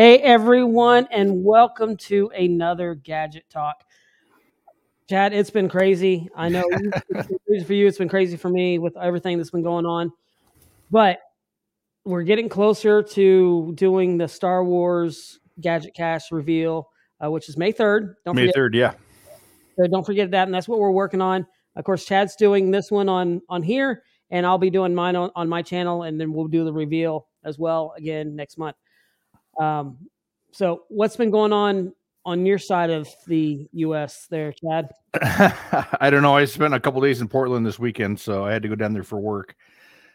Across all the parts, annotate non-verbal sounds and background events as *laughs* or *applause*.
Hey everyone, and welcome to another Gadget Talk. Chad, it's been crazy. I know it's been crazy for you. It's been crazy for me with everything that's been going on. But we're getting closer to doing the Star Wars Gadget Cache reveal, uh, which is May third. Don't May third, yeah. So don't forget that, and that's what we're working on. Of course, Chad's doing this one on on here, and I'll be doing mine on, on my channel, and then we'll do the reveal as well again next month. Um, so, what's been going on on your side of the U.S. there, Chad? *laughs* I don't know. I spent a couple days in Portland this weekend, so I had to go down there for work.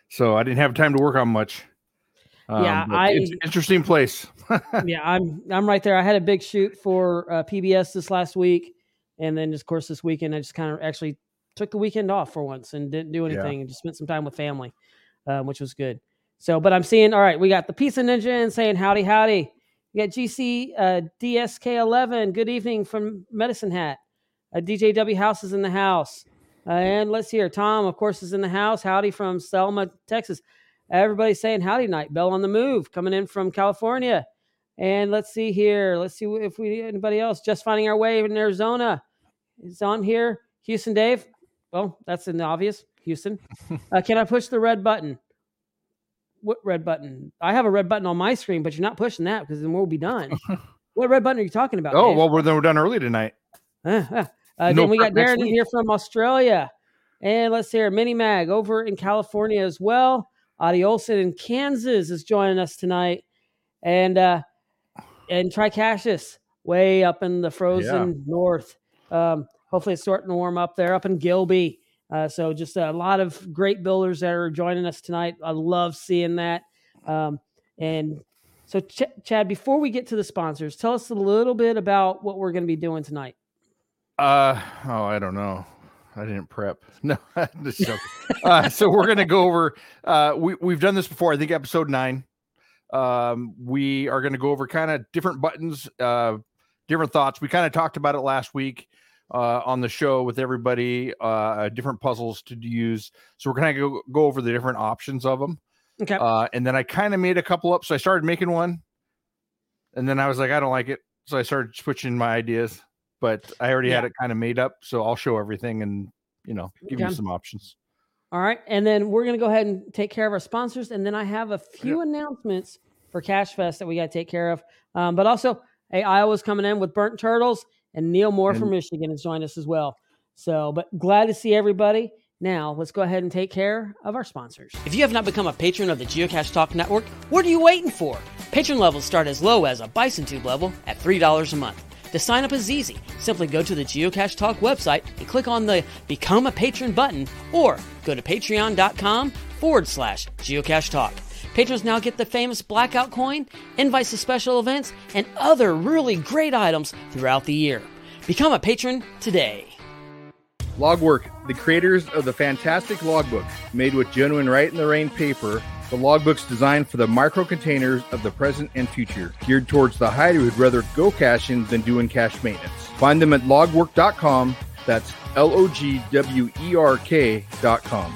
So I didn't have time to work on much. Um, yeah, I it's interesting place. *laughs* yeah, I'm I'm right there. I had a big shoot for uh, PBS this last week, and then of course this weekend I just kind of actually took the weekend off for once and didn't do anything yeah. and just spent some time with family, um, which was good. So, but I'm seeing, all right, we got the Pizza Ninja and saying howdy, howdy. We got GC uh, DSK11. Good evening from Medicine Hat. Uh, DJW House is in the house. Uh, and let's hear Tom, of course, is in the house. Howdy from Selma, Texas. Everybody's saying howdy night. Bell on the move coming in from California. And let's see here. Let's see if we anybody else just finding our way in Arizona. Is on here. Houston Dave. Well, that's an obvious. Houston. *laughs* Uh, can I push the red button? What red button? I have a red button on my screen, but you're not pushing that because then we'll be done. *laughs* what red button are you talking about? Oh, Dave? well, we're, we're done early tonight. Uh, uh, uh, no then we got Darren in here from Australia. And let's hear Mini Mag over in California as well. Adi Olson in Kansas is joining us tonight. And uh and Tricashis way up in the frozen yeah. north. Um, hopefully it's starting to warm up there up in Gilby. Uh, so just a lot of great builders that are joining us tonight. I love seeing that. Um, and so, Ch- Chad, before we get to the sponsors, tell us a little bit about what we're going to be doing tonight. Uh oh, I don't know. I didn't prep. *laughs* No, *laughs* uh, so we're going to go over. Uh, we we've done this before. I think episode nine. Um, we are going to go over kind of different buttons, uh, different thoughts. We kind of talked about it last week uh, on the show with everybody, uh, different puzzles to use. So we're gonna go go over the different options of them. Okay. Uh, and then I kind of made a couple up. So I started making one, and then I was like, I don't like it, so I started switching my ideas. But I already yeah. had it kind of made up, so I'll show everything and you know give okay. you some options. All right, and then we're gonna go ahead and take care of our sponsors, and then I have a few announcements for Cache Fest that we got to take care of. Um, but also, hey, Iowa's coming in with burnt turtles and Neil Moore and, from Michigan has joined us as well. So, but glad to see everybody. Now, let's go ahead and take care of our sponsors. If you have not become a patron of the Geocache Talk Network, what are you waiting for? Patron levels start as low as a Bison Tube level at $3 a month. To sign up is easy. Simply go to the Geocache Talk website and click on the Become a Patron button or go to patreon.com forward slash geocache talk. Patrons now get the famous blackout coin, invites to special events, and other really great items throughout the year. Become a patron today. Logwerk, the creators of the fantastic logbook, made with genuine Rite in the Rain paper. The logbook's designed for the micro containers of the present and future, geared towards the hider who'd rather go caching than doing cache maintenance. Find them at logwork.com. That's L O G W E R K.com.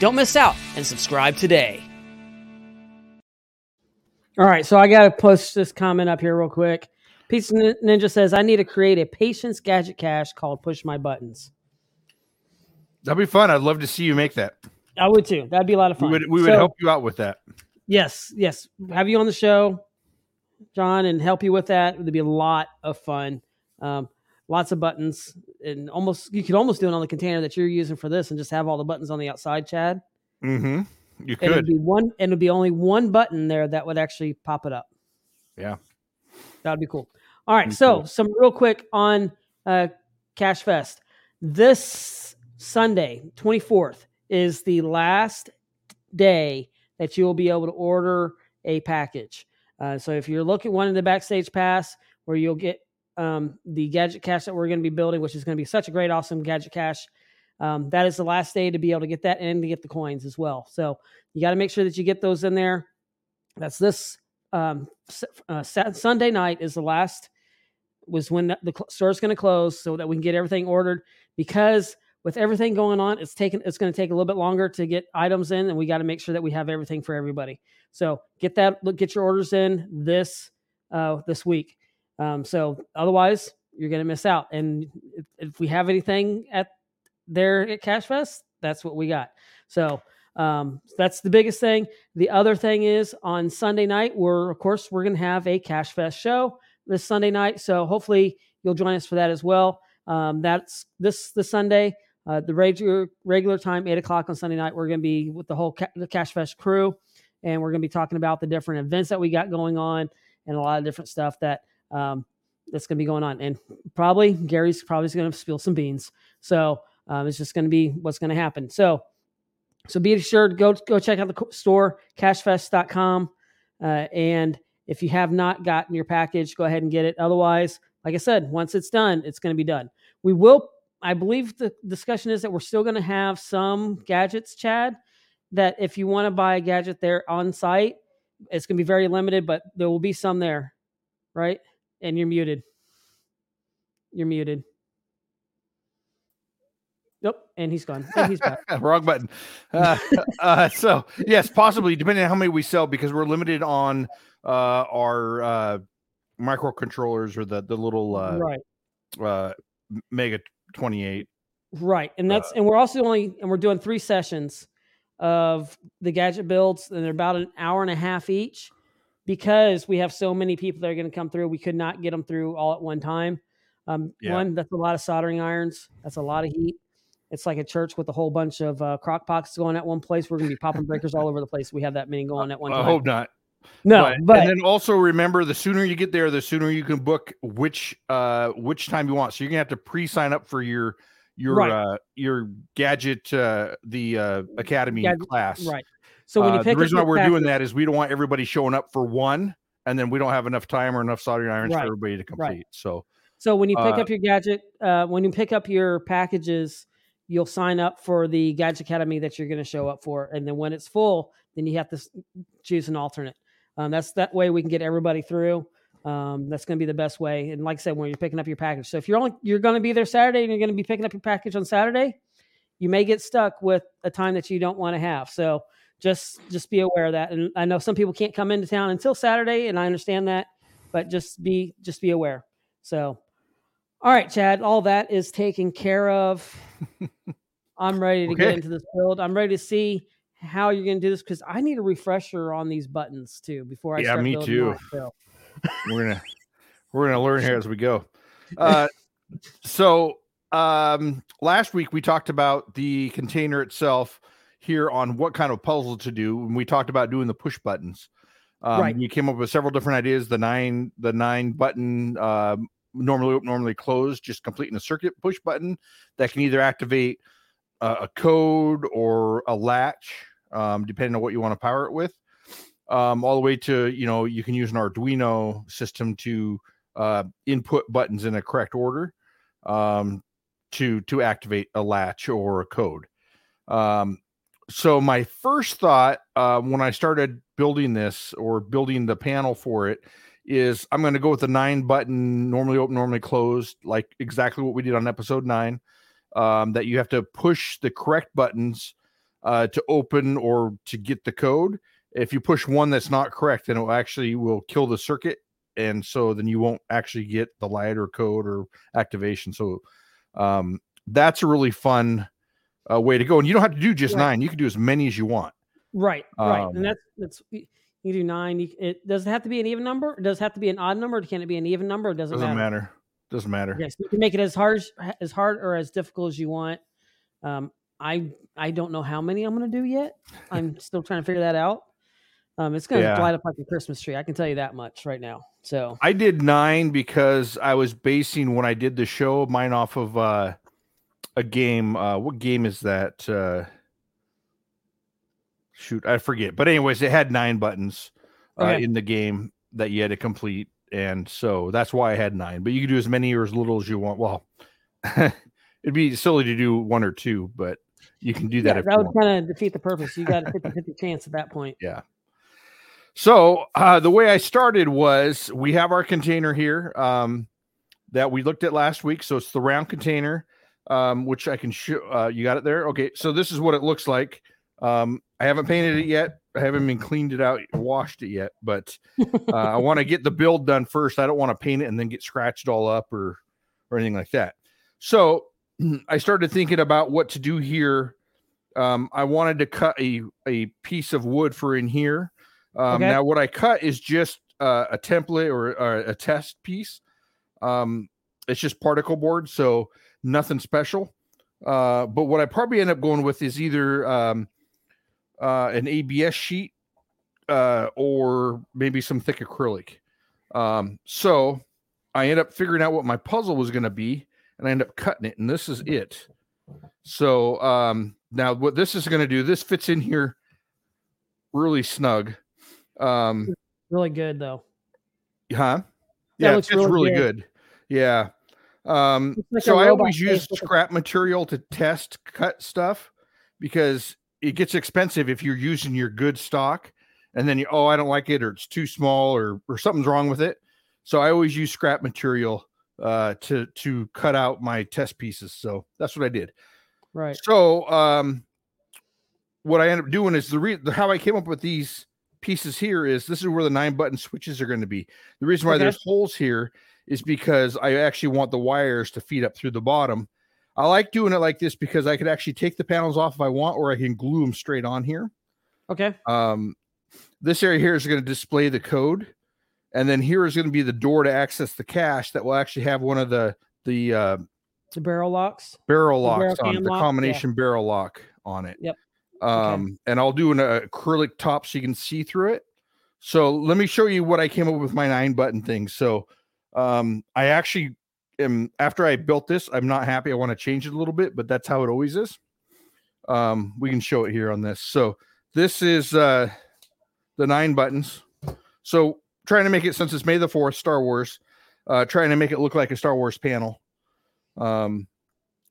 Don't miss out and subscribe today. All right, so I got to post this comment up here real quick. Pizza Ninja says, I need to create a patience gadget cache called Push My Buttons. That'd be fun. I'd love to see you make that. I would too. That'd be a lot of fun. We would, we would help you out with that. Yes, yes. Have you on the show, John, and help you with that. It would be a lot of fun. Um, lots of buttons and almost you could almost do it on the container that you're using for this and just have all the buttons on the outside chad. Mm-hmm. You could and it'd be one and it'd be only one button there that would actually pop it up. Yeah. That would be cool. All right so cool. some real quick on uh cache fest. This sunday 24th is the last day that you will be able to order a package. Uh, so if you're looking one in the backstage pass where you'll get um, the gadget cache that we're going to be building, which is going to be such a great, awesome gadget cache. Um, that is the last day to be able to get that and to get the coins as well. So you got to make sure that you get those in there. That's this um, uh, Sunday night is the last was when the store is going to close so that we can get everything ordered because with everything going on it's taking it's going to take a little bit longer to get items in and we got to make sure that we have everything for everybody so get that get your orders in this uh, this week um, so otherwise you're going to miss out and if, if, we have anything at there at cache fest that's what we got so um, that's the biggest thing. The other thing is on Sunday night, we're of course we're going to have a Cache Fest show this Sunday night. So hopefully you'll join us for that as well. Um, that's this the Sunday, uh, the regular regular time, eight o'clock on Sunday night. We're going to be with the whole ca- the Cache Fest crew, and we're going to be talking about the different events that we got going on and a lot of different stuff that um, that's going to be going on. And probably Gary's probably going to spill some beans. So um, it's just going to be what's going to happen. So so be sure to go go check out the store cashfest.com. uh, and if you have not gotten your package go ahead and get it otherwise like i said once it's done it's going to be done we will i believe the discussion is that we're still going to have some gadgets chad that if you want to buy a gadget there on site it's going to be very limited but there will be some there right and you're muted you're muted Yep, and he's gone. And he's back. *laughs* Wrong button. Uh, *laughs* uh, so yes, possibly depending on how many we sell, because we're limited on uh, our uh, microcontrollers or the the little uh, right uh, Mega twenty eight. Right, and that's and we're also only and we're doing three sessions of the gadget builds, and they're about an hour and a half each, because we have so many people that are going to come through. We could not get them through all at one time. Um, yeah. One, that's a lot of soldering irons. That's a lot of heat it's like a church with a whole bunch of uh, crock pots going at one place. We're going to be popping breakers all over the place. We have that many going at one time. I hope not. No, but, but, and then also remember the sooner you get there, the sooner you can book which uh which time you want. So you're gonna have to pre-sign up for your your right. uh your gadget uh the uh academy gadget, class. Right. So when you uh, pick the reason why we're doing that is we don't want everybody showing up for one and then we don't have enough time or enough soldering irons right. for everybody to complete. Right. So so when you pick uh, up your gadget, uh, when you pick up your packages, you'll sign up for the Gadget Academy that you're going to show up for, and then when it's full, then you have to choose an alternate. Um, that's that way we can get everybody through. Um, that's going to be the best way. And like I said, when you're picking up your package, so if you're only you're going to be there Saturday and you're going to be picking up your package on Saturday, you may get stuck with a time that you don't want to have. So just just be aware of that. And I know some people can't come into town until Saturday, and I understand that, but just be just be aware. So all right, Chad, all that is taken care of. *laughs* I'm ready to okay. get into this build. I'm ready to see how you're going to do this because I need a refresher on these buttons too before I yeah, start. me too. we're gonna we're gonna learn here as we go. *laughs* Uh, so um, last week we talked about the container itself here on what kind of puzzle to do, and we talked about doing the push buttons. Um, right. You came up with several different ideas. The nine the nine button uh, normally open, normally closed, just completing a circuit push button that can either activate uh, a code or a latch, um, depending on what you want to power it with. Um, all the way to you know you can use an Arduino system to uh, input buttons in a correct order um, to to activate a latch or a code. Um, so my first thought uh, when I started building this or building the panel for it is I'm going to go with the nine button, normally open, normally closed, like exactly what we did on episode nine. Um, that you have to push the correct buttons uh, to open or to get the code. If you push one that's not correct, then it will actually will kill the circuit, and so then you won't actually get the light or code or activation. So um, that's a really fun uh, way to go. And you don't have to do just right. nine; you can do as many as you want. Right, right, um, and that's that's you do nine. You, it does it have to be an even number? Does it have to be an odd number? Can it be an even number? It doesn't, doesn't matter. matter. Doesn't matter. Yes, you can make it as hard as hard or as difficult as you want. Um, I I don't know how many I'm going to do yet. I'm still trying to figure that out. Um, it's going to yeah. light up like a Christmas tree. I can tell you that much right now. So I did nine because I was basing when I did the show mine off of uh, a game. Uh, what game is that? Uh, shoot, I forget. But anyways, it had nine buttons uh, okay. in the game, that you had to complete, and so that's why I had nine. But you can do as many or as little as you want. Well, *laughs* it'd be silly to do one or two, but you can do that. Yeah, that would kind of defeat the purpose. You got a 50 *laughs* 50 chance at that point. Yeah. So uh, the way I started was we have our container here um, that we looked at last week. So it's the round container, um, which I can show. Uh, you got it there. Okay. So this is what it looks like. Um, I haven't painted it yet. I haven't been cleaned it out, washed it yet, but uh, I *laughs* want to get the build done first. I don't want to paint it and then get scratched all up or or anything like that. So *clears throat* I started thinking about what to do here. Um, I wanted to cut a a piece of wood for in here. Um, okay. Now, what I cut is just uh, a template or, or, a test piece. Um, it's just particle board, so nothing special. Uh, but what I probably end up going with is either um, uh, an ABS sheet uh, or maybe some thick acrylic. Um, so I end up figuring out what my puzzle was going to be, and I end up cutting it, and this is it. So um, now what this is going to do, this fits in here really snug. Um, really good though. Huh? Yeah, it's really, really good. good. Yeah. Um, like so I always use scrap material to test cut stuff because it gets expensive if you're using your good stock and then you oh I don't like it or it's too small or or something's wrong with it. So I always use scrap material uh to to cut out my test pieces. So that's what I did. Right. So um what I end up doing is the re- how I came up with these pieces here is this is where the nine button switches are going to be. The reason why okay. there's holes here is because I actually want the wires to feed up through the bottom. I like doing it like this because I could actually take the panels off if I want, or I can glue them straight on here. Okay. Um, this area here is going to display the code, and then here is going to be the door to access the cache that will actually have one of the the uh, the barrel locks, barrel locks barrel on the lock? combination yeah. barrel lock on it. Yep. Um, okay. and I'll do an acrylic top so you can see through it. So let me show you what I came up with my nine button thing. So um, I actually am after I built this, I'm not happy. I want to change it a little bit, but that's how it always is. Um, we can show it here on this. So this is uh the nine buttons. So trying to make it since it's May the fourth, Star Wars, uh, trying to make it look like a Star Wars panel. Um,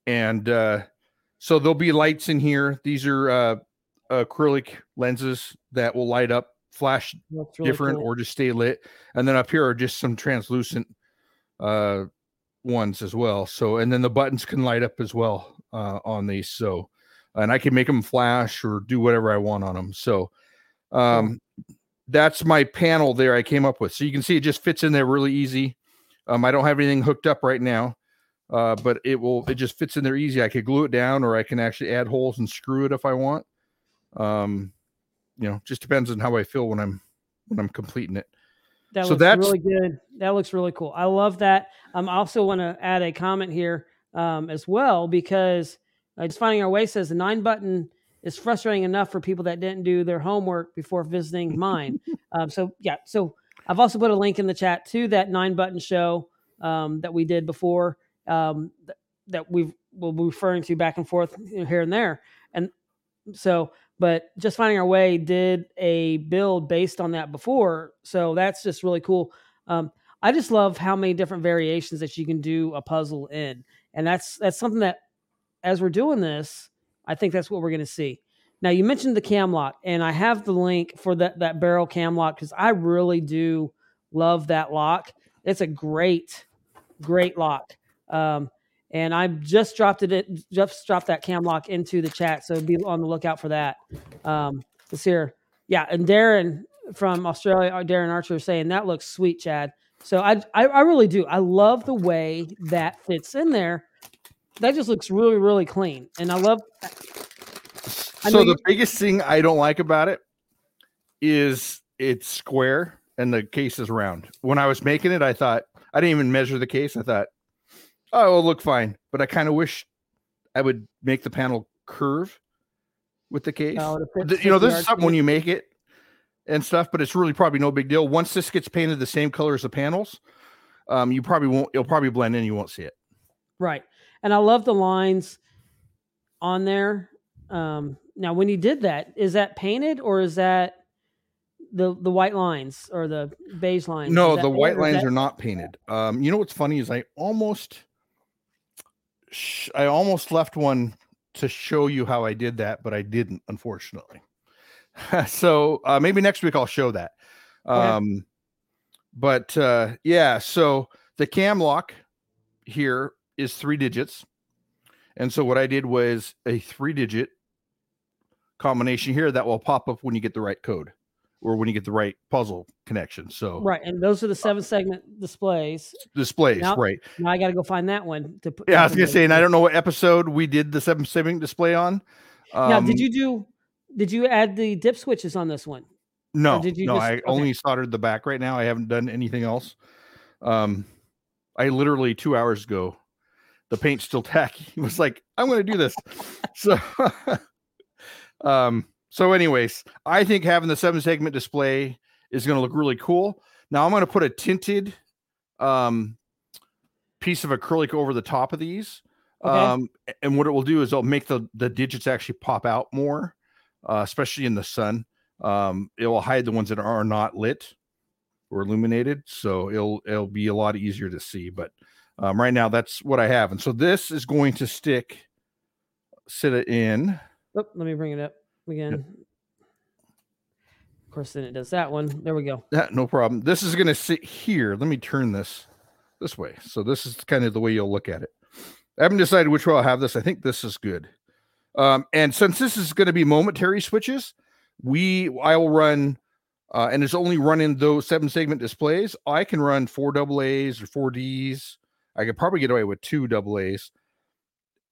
and uh, so there'll be lights in here. These are uh, acrylic lenses that will light up, flash really different, cool. or just stay lit. And then up here are just some translucent uh, ones as well. So, and then the buttons can light up as well uh, on these. So, and I can make them flash or do whatever I want on them. So, um, that's my panel there I came up with. So you can see it just fits in there really easy. Um, I don't have anything hooked up right now uh, but it will it just fits in there easy. I could glue it down, or I can actually add holes and screw it if I want. Um, you know, just depends on how I feel when I'm when I'm completing it. That so looks that's really good. That looks really cool. I love that. Um, I also want to add a comment here um, as well because uh, just finding our way says the nine button is frustrating enough for people that didn't do their homework before visiting mine. *laughs* um, so yeah, so I've also put a link in the chat to that nine button show um, that we did before um, th- that we will be referring to back and forth here and there. And so, but just finding our way did a build based on that before. So that's just really cool. Um, I just love how many different variations that you can do a puzzle in. And that's that's something that as we're doing this, I think that's what we're going to see. Now you mentioned the cam lock, and I have the link for that that barrel cam lock because I really do love that lock. It's a great, great lock. Um, and I just dropped it, just dropped that cam lock into the chat. So be on the lookout for that. Um, this here. Yeah. And Darren from Australia, uh, Darren Archer saying that looks sweet, Chad. So I, I, I really do. I love the way that fits in there. That just looks really, really clean. And I love. I so the you, biggest thing I don't like about it is it's square and the case is round. When I was making it, I thought I didn't even measure the case. I thought oh, it'll look fine. But I kind of wish I would make the panel curve with the case. No, the, you know, this is something when you make it and stuff, but it's really probably no big deal. Once this gets painted the same color as the panels, um, you probably won't. It'll probably blend in. You won't see it. Right, and I love the lines on there. Um, now, when you did that, is that painted or is that the the white lines or the beige lines. No, the white lines that... are not painted. Um, you know what's funny is I almost, I almost left one to show you how I did that, but I didn't, unfortunately. *laughs* so uh, maybe next week I'll show that. Um, but uh, yeah, so the cam lock here is three digits. And so what I did was a three digit combination here that will pop up when you get the right code or when you get the right puzzle connection. So right, and those are the seven segment displays. Displays, now, right? Now I got to go find that one to put. Yeah, I was gonna say, and I don't know what episode we did the seven segment display on. Um, now, did um, you do? Did you add the dip switches on this one? No, did you no. Just, I okay. only soldered the back right now. I haven't done anything else. Um, I literally two hours ago, the paint's still tacky. *laughs* He was like, "I'm going to do this." *laughs* so, *laughs* um, so anyways, I think having the seven segment display is going to look really cool. Now I'm going to put a tinted, um, piece of acrylic over the top of these. Okay. Um, and what it will do is it'll make the the digits actually pop out more, uh, especially in the sun. Um, it will hide the ones that are not lit or illuminated, so it'll it'll be a lot easier to see. But um, right now, that's what I have, and so this is going to stick, sit it in. Oh, let me bring it up again. Yep. Of course, then it does that one. There we go. Yeah, no problem. This is going to sit here. Let me turn this this way. So this is kind of the way you'll look at it. I haven't decided which way I'll have this. I think this is good. Um, and since this is going to be momentary switches, we I will run uh, and it's only running those seven segment displays. I can run four double A's or four D's. I could probably get away with two double A's.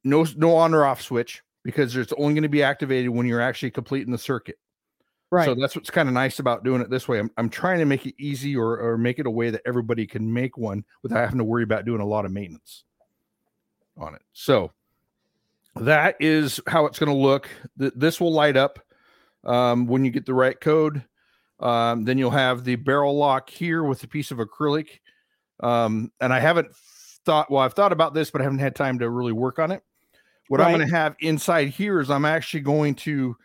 No, no on or off switch because it's only going to be activated when you're actually completing the circuit. Right. So that's what's kind of nice about doing it this way. I'm, I'm trying to make it easy or, or make it a way that everybody can make one without having to worry about doing a lot of maintenance on it. So that is how it's going to look. This will light up um, when you get the right code. Um, then you'll have the barrel lock here with a piece of acrylic. Um, and I haven't thought, well, I've thought about this, but I haven't had time to really work on it. What right. I'm going to have inside here is I'm actually going to,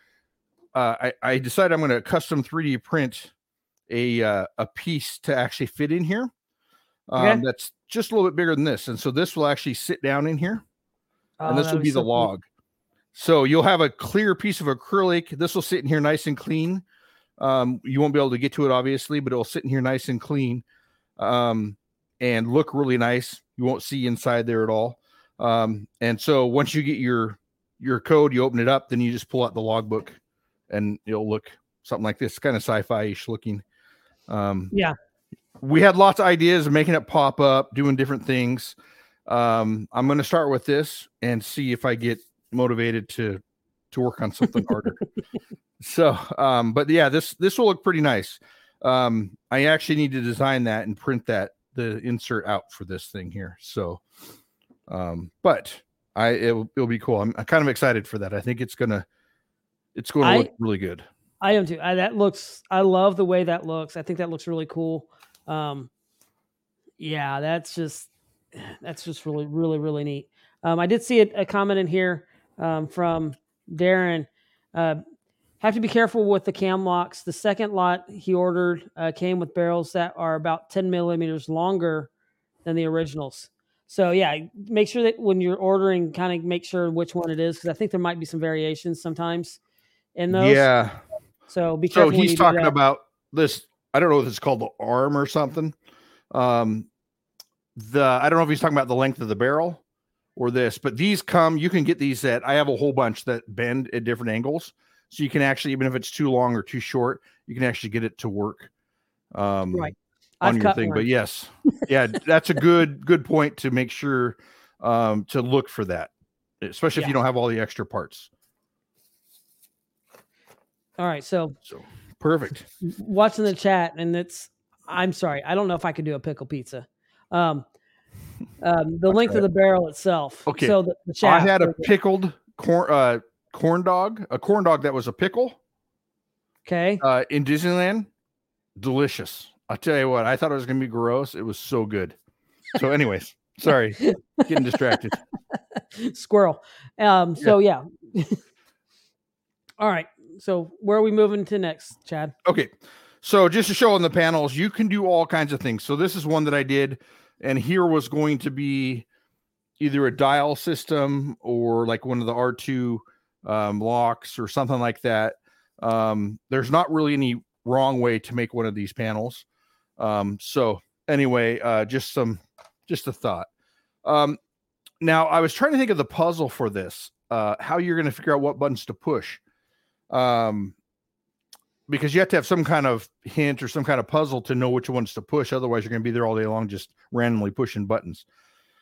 uh, I, I decided I'm going to custom 3D print a uh, a piece to actually fit in here. Um, okay. That's just a little bit bigger than this, and so this will actually sit down in here, oh, and this will be the log. Cool. So you'll have a clear piece of acrylic. This will sit in here nice and clean. Um, you won't be able to get to it obviously, but it'll sit in here nice and clean, um, and look really nice. You won't see inside there at all. Um, and so once you get your your code, you open it up, then you just pull out the logbook, and it'll look something like this, kind of sci-fi-ish looking. Um, yeah, we had lots of ideas of making it pop up, doing different things. Um, I'm going to start with this and see if I get motivated to to work on something harder. *laughs* so, um, but yeah, this this will look pretty nice. Um, I actually need to design that and print that the insert out for this thing here. So, um, but I it'll, it'll be cool. I'm, I'm kind of excited for that. I think it's gonna it's going to look really good. I am too. I, that looks. I love the way that looks. I think that looks really cool. Um, yeah, that's just that's just really really really neat. Um, I did see a, a comment in here um, from Darren. Uh, have to be careful with the cam locks. The second lot he ordered uh, came with barrels that are about 10 millimeters longer than the originals. So yeah, make sure that when you're ordering, kind of make sure which one it is because I think there might be some variations sometimes in those. Yeah. So be. So he's talking about this. I don't know if it's called the arm or something. Um, the I don't know if he's talking about the length of the barrel or this, but these come, you can get these at, I have a whole bunch that bend at different angles. So you can actually, even if it's too long or too short, you can actually get it to work um, right. On I've your thing. One. But yes, yeah, that's a good, *laughs* good point to make sure um, to look for that, especially yeah. if you don't have all the extra parts. All right. So, so perfect. *laughs* Watching the chat, and it's, I'm sorry, I don't know if I could do a pickle pizza. Um, *laughs* um, the length of the barrel itself. Okay. So the, the I had a pickled corn uh, corn dog, a corn dog that was a pickle. Okay. Uh, in Disneyland, delicious. I'll tell you what, I thought it was gonna be gross. It was so good. So, anyways, *laughs* sorry, getting distracted. *laughs* Squirrel. Um. So yeah. yeah. *laughs* All right. So where are we moving to next, Chad? Okay. So just to show on the panels, you can do all kinds of things. So this is one that I did, and here was going to be either a dial system or like one of the R2 um, locks or something like that. Um, there's not really any wrong way to make one of these panels. Um, so anyway, uh, just some, just a thought. Um, now I was trying to think of the puzzle for this, uh, how you're going to figure out what buttons to push. Um, because you have to have some kind of hint or some kind of puzzle to know which ones to push. Otherwise, you're going to be there all day long just randomly pushing buttons.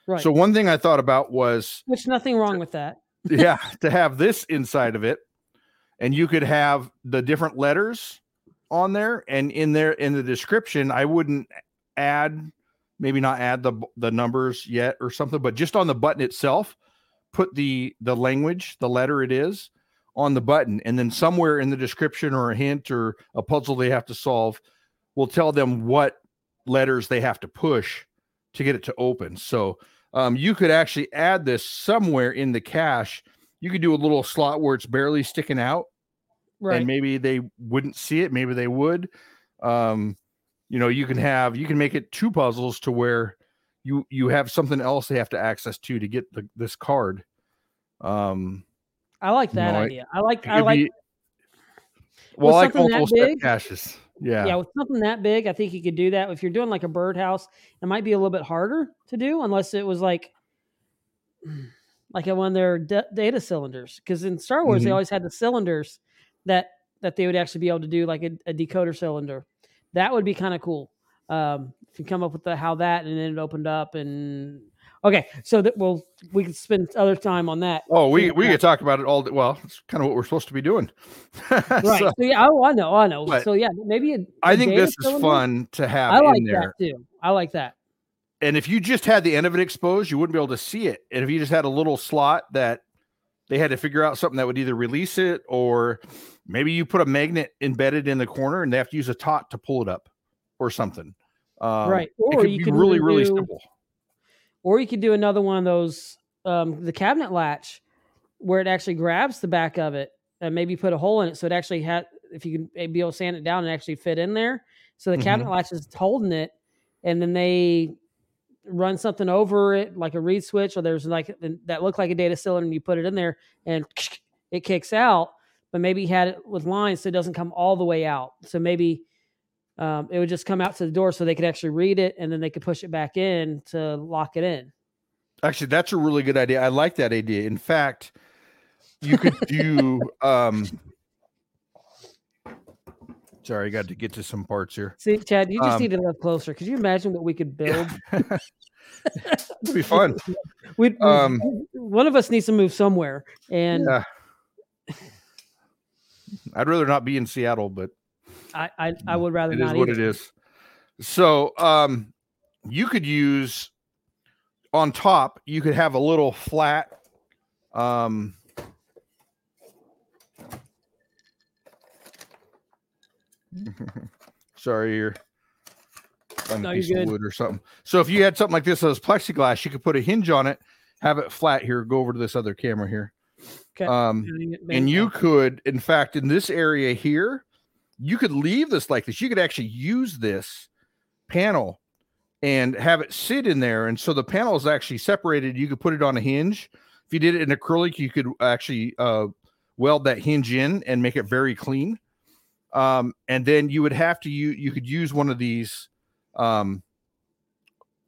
Right. So one thing I thought about was which nothing wrong with that. yeah, to have this inside of it, and you could have the different letters on there, and in there in the description, I wouldn't add, maybe not add the the numbers yet or something, but just on the button itself, put the the language, the letter it is on the button, and then somewhere in the description or a hint or a puzzle they have to solve will tell them what letters they have to push to get it to open. So um, you could actually add this somewhere in the cache. You could do a little slot where it's barely sticking out, right? And maybe they wouldn't see it. Maybe they would. Um, you know, you can have you can make it two puzzles to where you you have something else they have to access to to get the, this card. Um, I like that you know, idea. I like I like. Be, well, I like multiple step caches. Yeah. Yeah. With something that big, I think you could do that. If you're doing like a birdhouse, it might be a little bit harder to do unless it was like like one of their d- data cylinders. Because in Star Wars, mm-hmm. they always had the cylinders that that they would actually be able to do like a, a decoder cylinder. That would be kind of cool. Um, if you come up with the how that and then it opened up and Okay, so that we'll we could spend other time on that. Oh, we we could talk about it all. Well, it's kind of what we're supposed to be doing. *laughs* right. so, so, yeah, oh, I know, I know. So yeah, maybe. A, a I think this is fun to have. I like that too. I like that. And if you just had the end of it exposed, you wouldn't be able to see it. And if you just had a little slot that they had to figure out something that would either release it or maybe you put a magnet embedded in the corner and they have to use a tot to pull it up or something. Um, right. Or you can really, really simple or you could do another one of those, um, the cabinet latch, where it actually grabs the back of it and maybe put a hole in it so it actually had, if you can eh, be able to sand it down and actually fit in there. So the mm-hmm. cabinet latch is holding it, and then they run something over it like a reed switch, or there's like that looked like a data cylinder, and you put it in there and *sniffs* it kicks out. But maybe had it with lines so it doesn't come all the way out. So maybe um, it would just come out to the door so they could actually read it and then they could push it back in to lock it in. Actually, that's a really good idea. I like that idea. In fact, you could do um sorry, I got to get to some parts here. See, Chad, you just um, need to live closer. Could you imagine what we could build? *laughs* It'd be fun. *laughs* we um, one of us needs to move somewhere, and yeah. I'd rather not be in Seattle, but I I, I would rather it not. Is what either. it is. So um, you could use on top. You could have a little flat. Um, *laughs* sorry, you're on no, a piece of wood or something. So if you had something like this as plexiglass, you could put a hinge on it, have it flat here. Go over to this other camera here. Okay. Um, and you could, in fact, in this area here, you could leave this like this. You could actually use this panel and have it sit in there. And so the panel is actually separated. You could put it on a hinge. If you did it in acrylic, you could actually uh, weld that hinge in and make it very clean. Um, and then you would have to you you could use one of these um,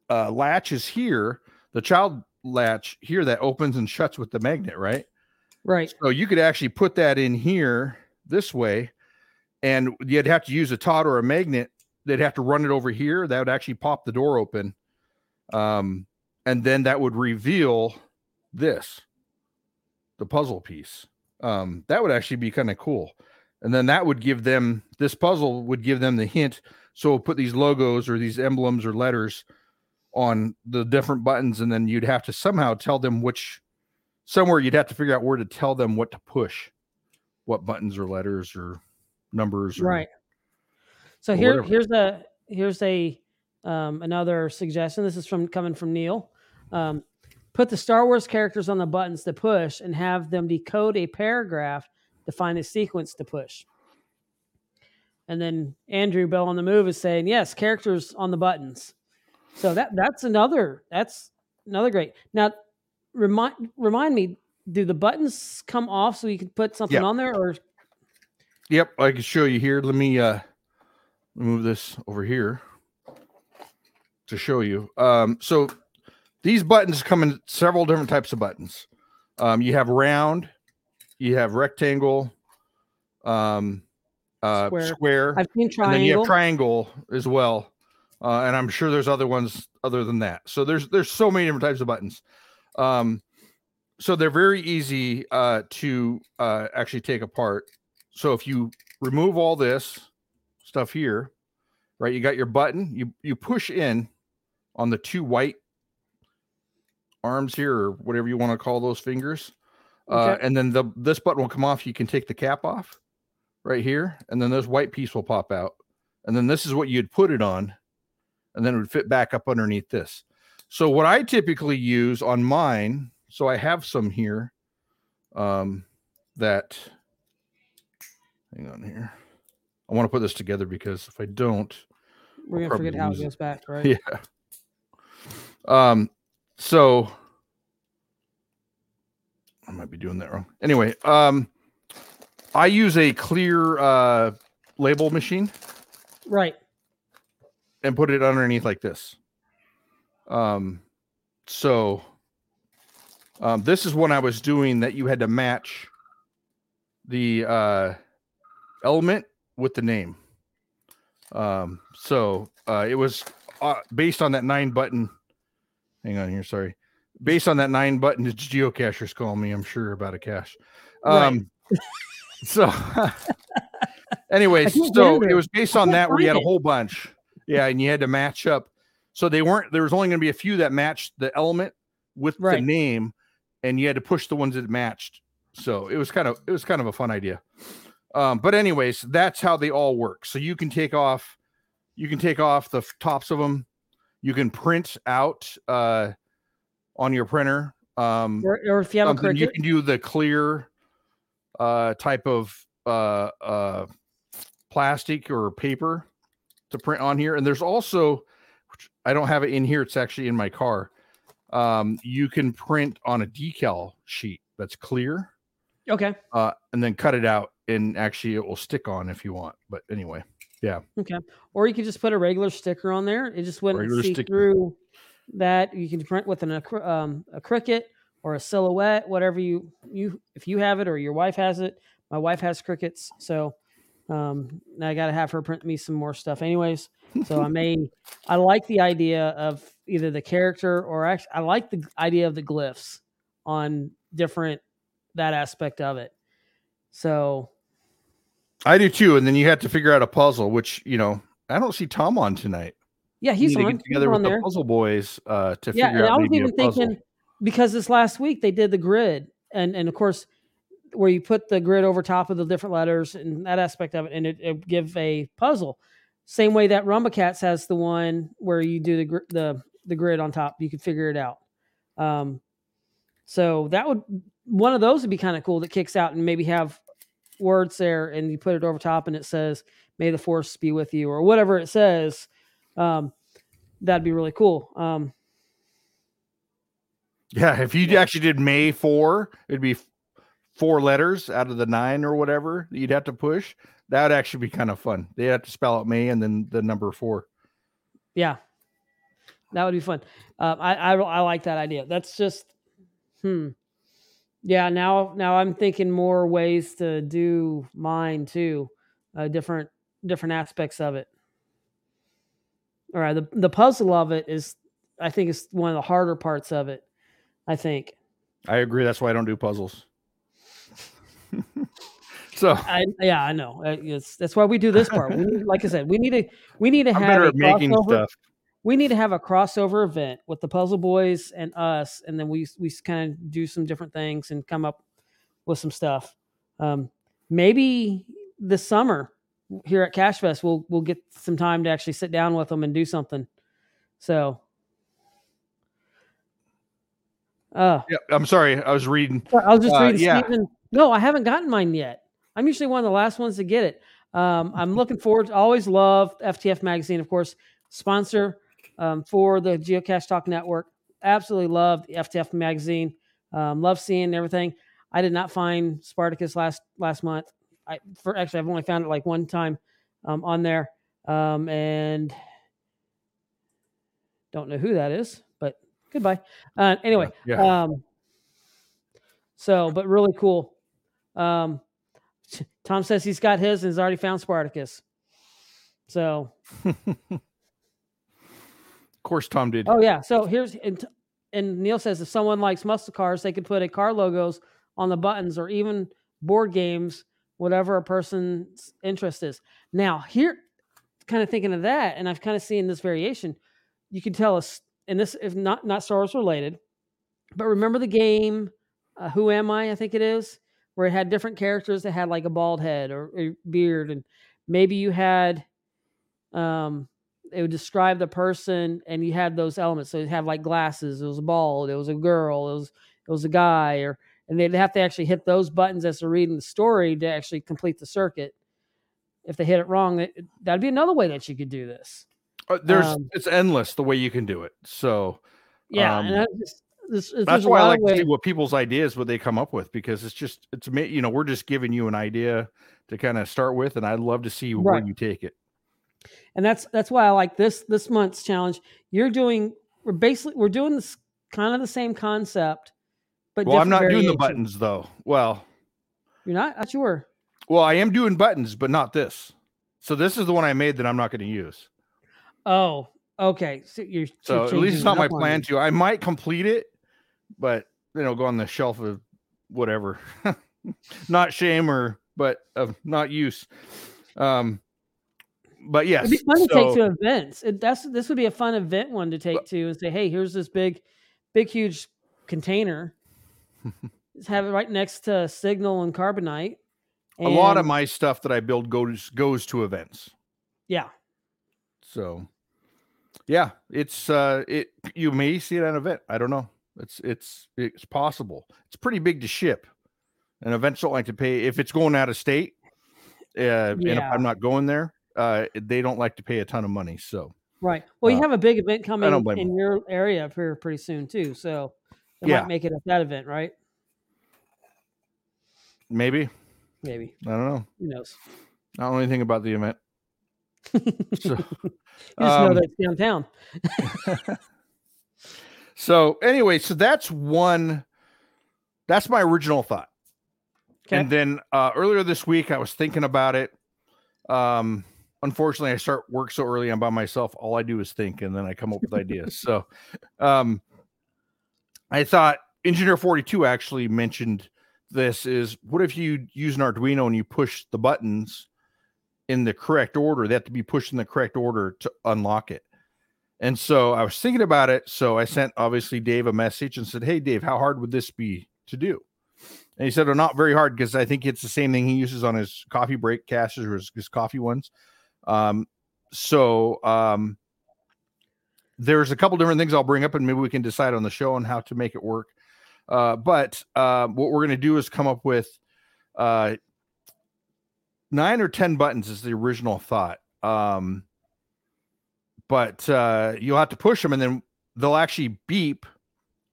uh, latches here, the child latch here that opens and shuts with the magnet, right? Right. So you could actually put that in here this way and you'd have to use a tot or a magnet. They'd have to run it over here. That would actually pop the door open, um, and then that would reveal this, the puzzle piece. Um, that would actually be kind of cool, and then that would give them this puzzle would give them the hint. So we'll put these logos or these emblems or letters on the different buttons, and then you'd have to somehow tell them which somewhere you'd have to figure out where to tell them what to push, what buttons or letters or numbers. Or, right. So here, whatever. here's a here's a um, another suggestion. This is from coming from Neil. Um, put the Star Wars characters on the buttons to push and have them decode a paragraph to find the sequence to push. And then Andrew Bell on the move is saying, yes, characters on the buttons. So that that's another that's another great. Now remind remind me, do the buttons come off so you can put something Yep. on there or Yep, I can show you here. Let me uh move this over here to show you. Um, so these buttons come in several different types of buttons. Um, you have round, you have rectangle, um, uh, Square. square, I've seen triangle. and then you have triangle as well. Uh, and I'm sure there's other ones other than that. So there's there's so many different types of buttons. Um, so they're very easy uh, to uh, actually take apart. So if you remove all this stuff here, right, you got your button. You you push in on the two white arms here, or whatever you want to call those fingers, uh, Okay. and then the this button will come off. You can take the cap off right here, and then this white piece will pop out, and then this is what you'd put it on, and then it would fit back up underneath this. So what I typically use on mine, so I have some here, um, that. Hang on here. I want to put this together because if I don't, We're gonna forget how it. goes back, right? *laughs* yeah. Um. So I might be doing that wrong. Anyway, um, I use a clear uh label machine Right. and put it underneath like this. Um. So. Um, this is when I was doing that. You had to match the uh element with the name. Um. So uh, it was uh, based on that nine button. Hang on here, sorry. Based on that nine button, it's geocachers call me. I'm sure about a cache. Right. Um, *laughs* so, *laughs* anyways, I can't get so it was based on that where you had a whole bunch. Yeah, and you had to match up. So they weren't. There was only going to be a few that matched the element with the name, and you had to push the ones that matched. So it was kind of it was kind of a fun idea. Um, but anyways, that's how they all work. So you can take off, you can take off the f- tops of them. You can print out uh, on your printer. Um, Or, or if you have a you can do the clear uh, type of uh, uh, plastic or paper to print on here. And there's also, which I don't have it in here. It's actually in my car. Um, you can print on a decal sheet that's clear okay, uh, and then cut it out and actually it will stick on if you want. But anyway, yeah. okay. Or you could just put a regular sticker on there. It just wouldn't Regular see through that. You can print with an um, a Cricut or a silhouette, whatever you you if you have it or your wife has it. My wife has Cricuts, so um, now I got to have her print me some more stuff. Anyways, so I may *laughs* I like the idea of either the character or actually I like the idea of the glyphs on different that aspect of it. So I do too. And then you have to figure out a puzzle, which, you know, I don't see Tom on tonight. Yeah, he's to on, get he's together on with there. the puzzle boys uh, to yeah, figure out Yeah, I was even thinking because this last week they did the grid, and and of course where you put the grid over top of the different letters and that aspect of it, and it, it give a puzzle. Same way that Rumba Cats has the one where you do the gr- the the grid on top, you can figure it out. Um, so that would one of those would be kind of cool that kicks out and maybe have words there, and you put it over top, and it says "May the Force be with you" or whatever it says. Um, that'd be really cool. Um, Yeah, if you actually did May 4, it'd be four letters out of the nine or whatever you'd have to push. That would actually be kind of fun. They have to spell out May and then the number four. Yeah, that would be fun. Uh, I, I I like that idea. That's just, hmm. Yeah, now now I'm thinking more ways to do mine too, uh, different different aspects of it. All right, the the puzzle of it is, I think, it's one of the harder parts of it. I think. I agree. That's why I don't do puzzles. *laughs* so I yeah, I know. It's, that's why we do this part. We need, like I said, we need to we need to I'm have a crossover- stuff. we need to have a crossover event with the puzzle boys and us and then we we kind of do some different things and come up with some stuff um maybe this summer here at Cache Fest we'll we'll get some time to actually sit down with them and do something so uh Yeah, I'm sorry. I was reading. i was just Uh, reading yeah. Stephen. no i haven't gotten mine yet i'm usually one of the last ones to get it Um, I'm looking forward. To, always love FTF magazine, of course, sponsor um, for the Geocache Talk Network. Absolutely love the FTF magazine. Um, love seeing everything. I did not find Spartacus last last month. I for actually I've only found it like one time um, on there, um, and don't know who that is. But goodbye. Uh, anyway, Yeah, yeah. um, so but really cool. Um, Tom says he's got his and has already found Spartacus. So *laughs* Of course, Tom did. Oh yeah. So here's and, and Neil says if someone likes muscle cars, they could put a car logos on the buttons or even board games, whatever a person's interest is. Now here, kind of thinking of that, and I've kind of seen this variation. You can tell us, and this if not not Star Wars related, but remember the game, uh, Who Am I? I think it is, where it had different characters that had like a bald head or a beard, and maybe you had, um, it would describe the person and you had those elements. So you have like glasses, it was bald, it was a girl, it was it was a guy, or and they'd have to actually hit those buttons as they're reading the story to actually complete the circuit. If they hit it wrong, it, that'd be another way that you could do this. Uh, There's um, it's endless the way you can do it. So Yeah, Um, and just, this, that's why I like to see what people's ideas, what they come up with, because it's just it's you know we're just giving you an idea to kind of start with, and I'd love to see where you take it. and that's that's why I like this this month's challenge. You're doing we're basically we're doing this kind of the same concept, but Well, I'm not doing the buttons though. Well, You're not. Not sure. well, I am doing buttons, but not this. So this is the one I made that I'm not going to use. Oh, okay. So you're So you're at least it's not my plan to. I might complete it, but you know, go on the shelf of whatever. *laughs* not shame or but of not use. Um but yes. It'd be fun to take to events. It, that's this would be a fun event one to take to and say, hey, here's this big, big, huge container. Have it right next to Signal and Carbonite. a lot of my stuff that I build goes goes to events. yeah, So yeah, it's uh it you may see it at an event. I don't know. It's it's it's possible. It's pretty big to ship. And events don't like to pay if it's going out of state. Uh and if I'm not going there, uh they don't like to pay a ton of money. So right. Well, you Uh, have a big event coming in your area up here pretty soon too, so they Yeah. might make it at that event, right? maybe. Maybe I don't know. who knows? I don't know anything about the event. *laughs* So, You just know um, that it's downtown. *laughs* so anyway, so that's one that's my original thought. Okay. And then uh, earlier this week, I was thinking about it. Um, unfortunately, I start work so early. I'm by myself. All I do is think, and then I come up with ideas. So, um, I thought Engineer 42 actually mentioned this. Is what if you use an Arduino and you push the buttons in the correct order? They have to be pushed in the correct order to unlock it. And so I was thinking about it. So I sent obviously Dave a message and said, Hey, Dave, how hard would this be to do? And he said, "Well, not very hard because I think it's the same thing he uses on his coffee break caches or his, his coffee ones." Um, so um, there's a couple different things I'll bring up, and maybe we can decide on the show on how to make it work. Uh, but uh, what we're going to do is come up with uh, nine or ten buttons is the original thought. Um, but uh, you'll have to push them, and then they'll actually beep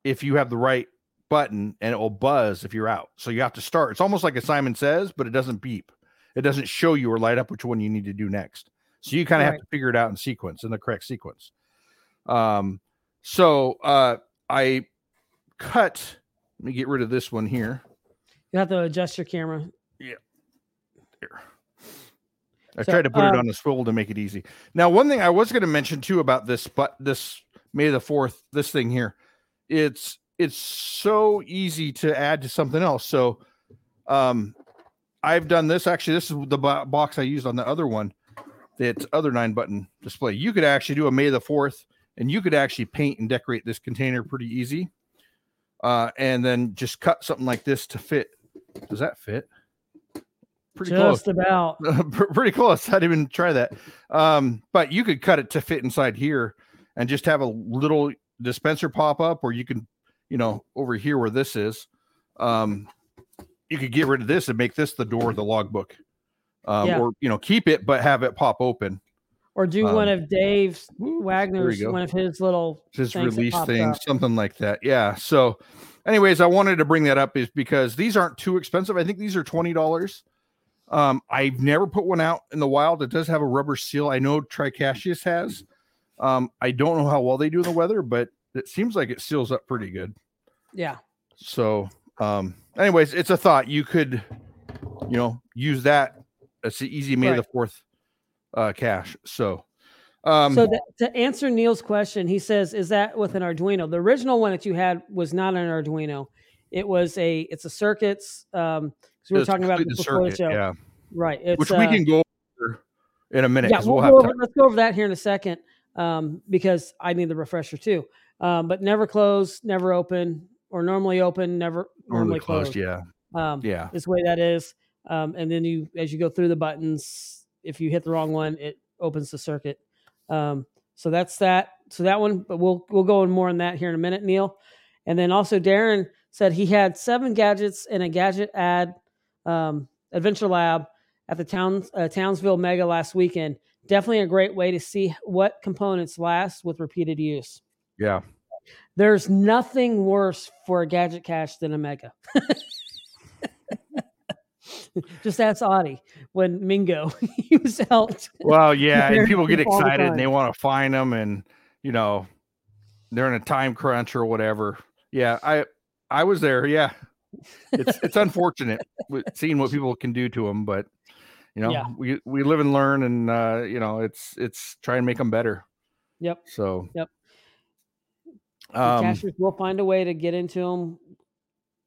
if you have the right button and it will buzz if you're out. So you have to start. It's almost like a Simon says, but it doesn't beep. It doesn't show you or light up which one you need to do next. So you kind of Right. have to figure it out in sequence, in the correct sequence. Um, so uh, I cut. Let me get rid of this one here. You have to adjust your camera. Yeah. Here. I So, tried to put it um, on a swivel to make it easy. Now, one thing I was going to mention too about this, but this May the fourth, this thing here, it's it's so easy to add to something else. So, um, I've done this. Actually, this is the box I used on the other one. That other nine button display. You could actually do a May the fourth, and you could actually paint and decorate this container pretty easy. Uh, and then just cut something like this to fit. Does that fit? Pretty close. Just about. *laughs* Pretty close. I didn't even try that. Um, but you could cut it to fit inside here and just have a little dispenser pop up, or you can, you know, over here where this is, um, you could get rid of this and make this the door of the logbook. um, Yeah. or you know keep it but have it pop open. Or do Um, one of Dave's Wagner's, one of his little just release things, up. something like that. Yeah. So, anyways, I wanted to bring that up is because these aren't too expensive. I think these are twenty dollars. Um, I've never put one out in the wild. It does have a rubber seal. I know Tricassius has. Um, I don't know how well they do in the weather, but it seems like it seals up pretty good. Yeah. So, um, anyways, it's a thought. You could, you know, use that. It's the easy May Right. the fourth uh cache. So, um, so that, to answer Neil's question, he says, "Is that with an Arduino? The original one that you had was not an Arduino. It was a it's a circuits. Um, because we were talking about complete this the before the show, yeah, right? It's, which we uh, can go over in a minute yeah, we'll, we'll, go have over, let's go over that here in a second um, because I need the refresher too. Um, but never close, never open, or normally open, never normally, normally closed. closed. Yeah, Um, yeah, is the way that is. Um, and then you, as you go through the buttons, if you hit the wrong one, it opens the circuit. Um, so that's that. So that one, but we'll we'll go in more on that here in a minute, Neil. And then also Darren said he had seven gadgets in a gadget ad um, adventure lab at the Towns uh, Townsville Mega last weekend. Definitely a great way to see what components last with repeated use. yeah. There's nothing worse for a gadget cache than a mega. *laughs* *laughs* Just ask Audie when Mingo *laughs* he was out. Well, yeah, and people get all the excited and they want to find them, and you know, they're in a time crunch or whatever. Yeah, I I was there. Yeah, it's it's *laughs* unfortunate seeing what people can do to them, but you know, Yeah. we we live and learn, and uh, you know, it's it's try and make them better. Yep. So, Yep. Um, cachers will find a way to get into them,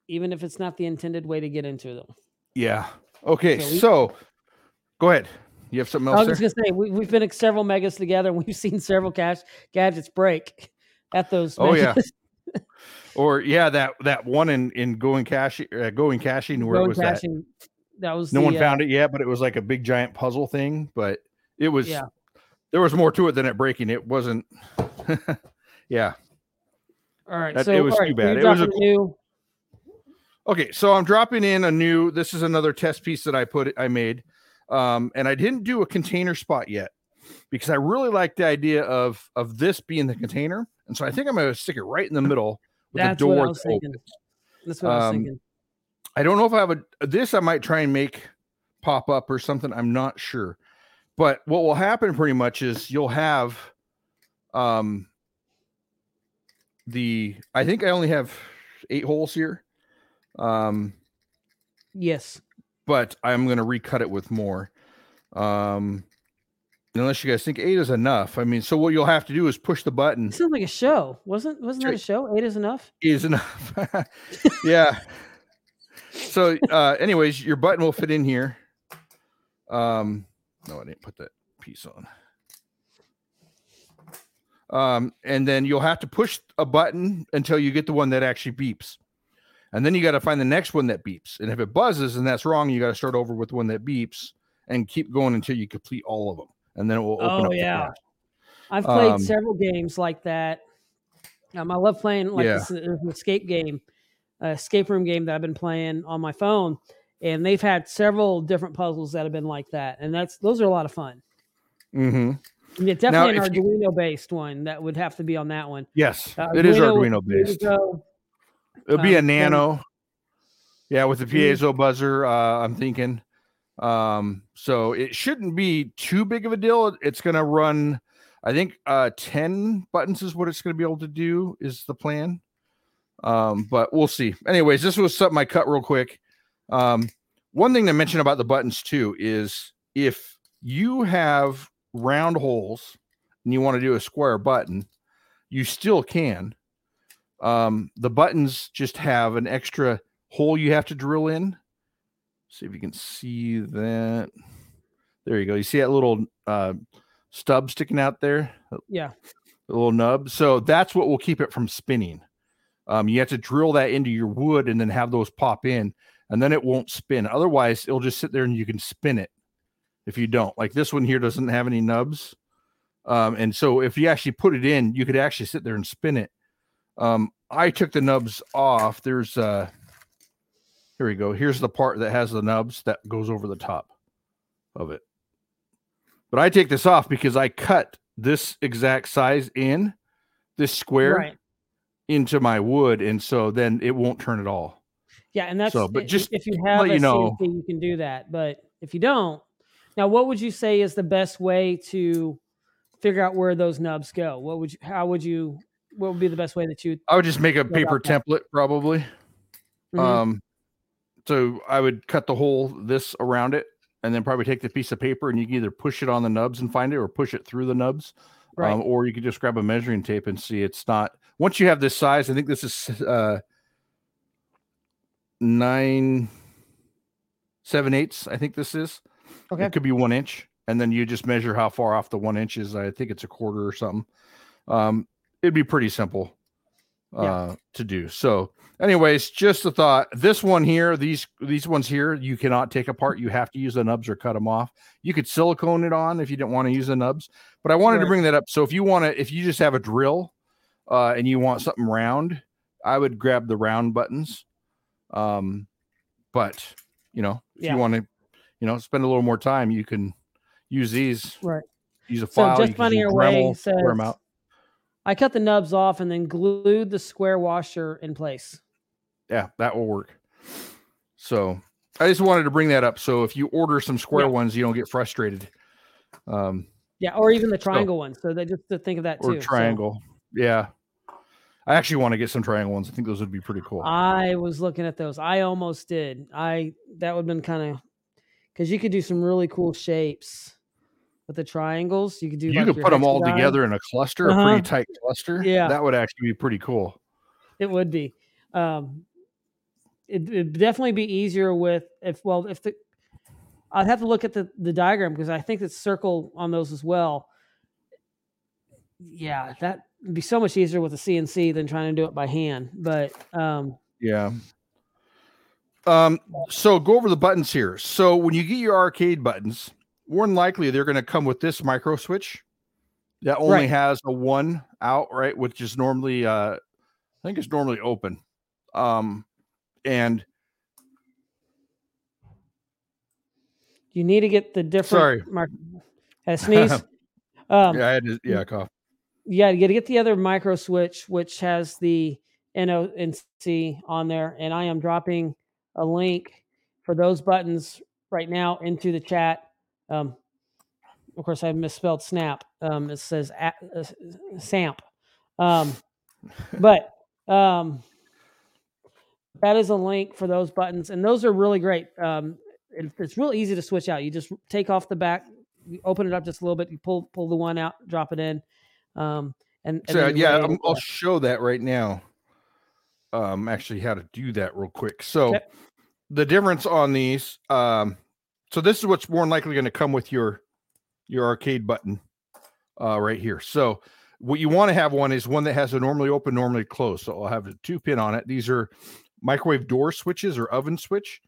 even if it's not the intended way to get into them. Yeah. Okay, So we- so go ahead. You have something else? I was there? just gonna say we, we've been at several megas together, and we've seen several cache gadgets break at those. Oh, yeah. *laughs* Or yeah, that that one in in going cash uh, going caching where it Going was that caching. That was no the, one uh, found it yet, but it was like a big giant puzzle thing. But it was Yeah. there was more to it than it breaking. It wasn't. *laughs* yeah. All right, That- so it was right, too bad. It was a new. Okay, so I'm dropping in a new. This is another test piece that I put I made, um, and I didn't do a container spot yet because I really like the idea of of this being the container, and so I think I'm going to stick it right in the middle with That's the what I was thinking. open. That's what I was Um, thinking. I don't know if I have a this. I might try and make pop up or something. I'm not sure, but what will happen pretty much is you'll have, um, the I think I only have eight holes here, um, Yes. but I'm gonna recut it with more, um, unless you guys think eight is enough. I mean, so what you'll have to do is push the button. It sounds like a show. Wasn't wasn't that a show? Eight is enough. is enough. *laughs* yeah. So, uh, anyways, your button will fit in here. Um, no, I didn't put that piece on. Um, and then you'll have to push a button until you get the one that actually beeps. And then you got to find the next one that beeps. And if it buzzes and that's wrong, you got to start over with one that beeps and keep going until you complete all of them. And then it will open Oh, up. yeah. I've played Um, several games like that. Um, I love playing like Yeah. this an escape game, uh, escape room game that I've been playing on my phone, and they've had several different puzzles that have been like that, and that's those are a lot of fun. Mm Mhm. And yeah, definitely an if you- Arduino based one that would have to be on that one. Yes, Uh, it is with Arduino based. Piezo, It'll be a Um, nano. Yeah, with the piezo buzzer, uh, I'm thinking. Um, so it shouldn't be too big of a deal. It's gonna run, I think uh 10 buttons is what it's gonna be able to do, is the plan. Um, but we'll see. Anyways, this was something I cut real quick. Um, one thing to mention about the buttons too is if you have round holes and you want to do a square button, you still can. Um, the buttons just have an extra hole you have to drill in. See if you can see that. There you go. You see that little uh, stub sticking out there, Yeah, the little nub. So that's what will keep it from spinning. Um, you have to drill that into your wood and then have those pop in, and then it won't spin. Otherwise, it'll just sit there and you can spin it if you don't. Like this one here doesn't have any nubs. Um, and so if you actually put it in, you could actually sit there and spin it. Um, I took the nubs off. There's uh here we go. Here's the part that has the nubs that goes over the top. of it. But I take this off because I cut this exact size in this square Right. into my wood, and so then it won't turn at all. Yeah, and that's So, but just if you have a you know- CNC, you can do that. But if you don't, now what would you say is the best way to figure out where those nubs go? What would you? How would you? What would be the best way that you? I would just make a paper template probably. Mhm. Um, so I would cut the hole this around it, and then probably take the piece of paper and you can either push it on the nubs and find it, or push it through the nubs, right. um, or you could just grab a measuring tape and see it's not. Once you have this size, I think this is uh nine seven eighths. I think this is. okay. It could be one inch, and then you just measure how far off the one inch is. I think it's a quarter or something. Um, it'd be pretty simple uh, Yeah. to do. So, anyways, just a thought. This one here, these these ones here, you cannot take apart. You have to use the nubs or cut them off. You could silicone it on if you didn't want to use the nubs. But I wanted to bring that up. So if you want to, if you just have a drill uh, and you want something round, I would grab the round buttons. Um, but you know, if Yeah. you want to, you know, spend a little more time, you can use these. Right. Use a file. So just your way Dremel, wear 'em says- out. I cut the nubs off and then glued the square washer in place. Yeah, that will work. So I just wanted to bring that up. So if you order some square Yeah. ones, you don't get frustrated. Um, Yeah, or even the triangle ones. So that just to think of that or too. So triangle. Yeah. I actually want to get some triangle ones. I think those would be pretty cool. I was looking at those. I almost did. I that would have been kind of because you could do some really cool shapes with the triangles. You could do. you like could put them all together in a cluster, a Uh-huh. pretty tight cluster. Yeah. That would actually be pretty cool. It would be. Um, it, it'd definitely be easier with if well if the. I'd have to look at the the diagram because I think it's circle on those as well. Yeah, that would be so much easier with a CNC than trying to do it by hand. But um, Yeah. Um, so go over the buttons here. So when you get your arcade buttons, more than likely they're going to come with this micro switch that only Right. has a one out, right? Which is normally uh I think it's normally open. Um and you need to get the different. Sorry. A sneeze. *laughs* Um, yeah, I had to, yeah, cough. yeah, you got to get the other micro switch, which has the NONC on there. And I am dropping a link for those buttons right now into the chat. Um, of course, I misspelled snap. Um, it says a- uh, SAMP. Um, but um, that is a link for those buttons. And those are really great. Um, it, it's real easy to switch out. You just take off the back, you open it up just a little bit, you pull pull the one out, drop it in. Um, and, and So yeah, I'm, I'll show that right now. Um, actually, how to do that real quick. So, Okay. the difference on these, um, so this is what's more likely going to come with your your arcade button, uh, right here. So, what you want to have one is one that has a normally open, normally closed. So, I'll have a two pin on it. These are microwave door switches or oven switch,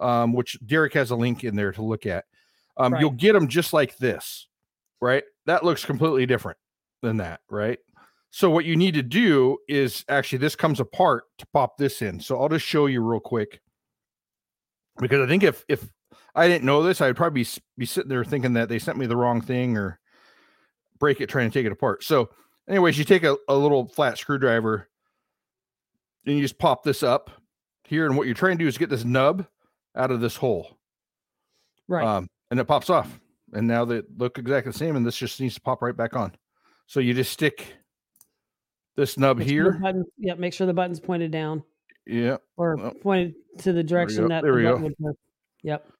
um, which Derek has a link in there to look at. Um, Right. You'll get them just like this, right? That looks completely different than that, right? So what you need to do is actually this comes apart to pop this in. So I'll just show you real quick because I think if if I didn't know this, I'd probably be sitting there thinking that they sent me the wrong thing or break it trying to take it apart. So, anyways, you take a, a little flat screwdriver and you just pop this up here, and what you're trying to do is get this nub out of this hole right. um, and it pops off. And now they look exactly the same, and this just needs to pop right back on. So you just stick this nub Make sure here. button, yeah, make sure the button's pointed down Yeah, or Oh. pointed to the direction that There the we go. button would go. Yep.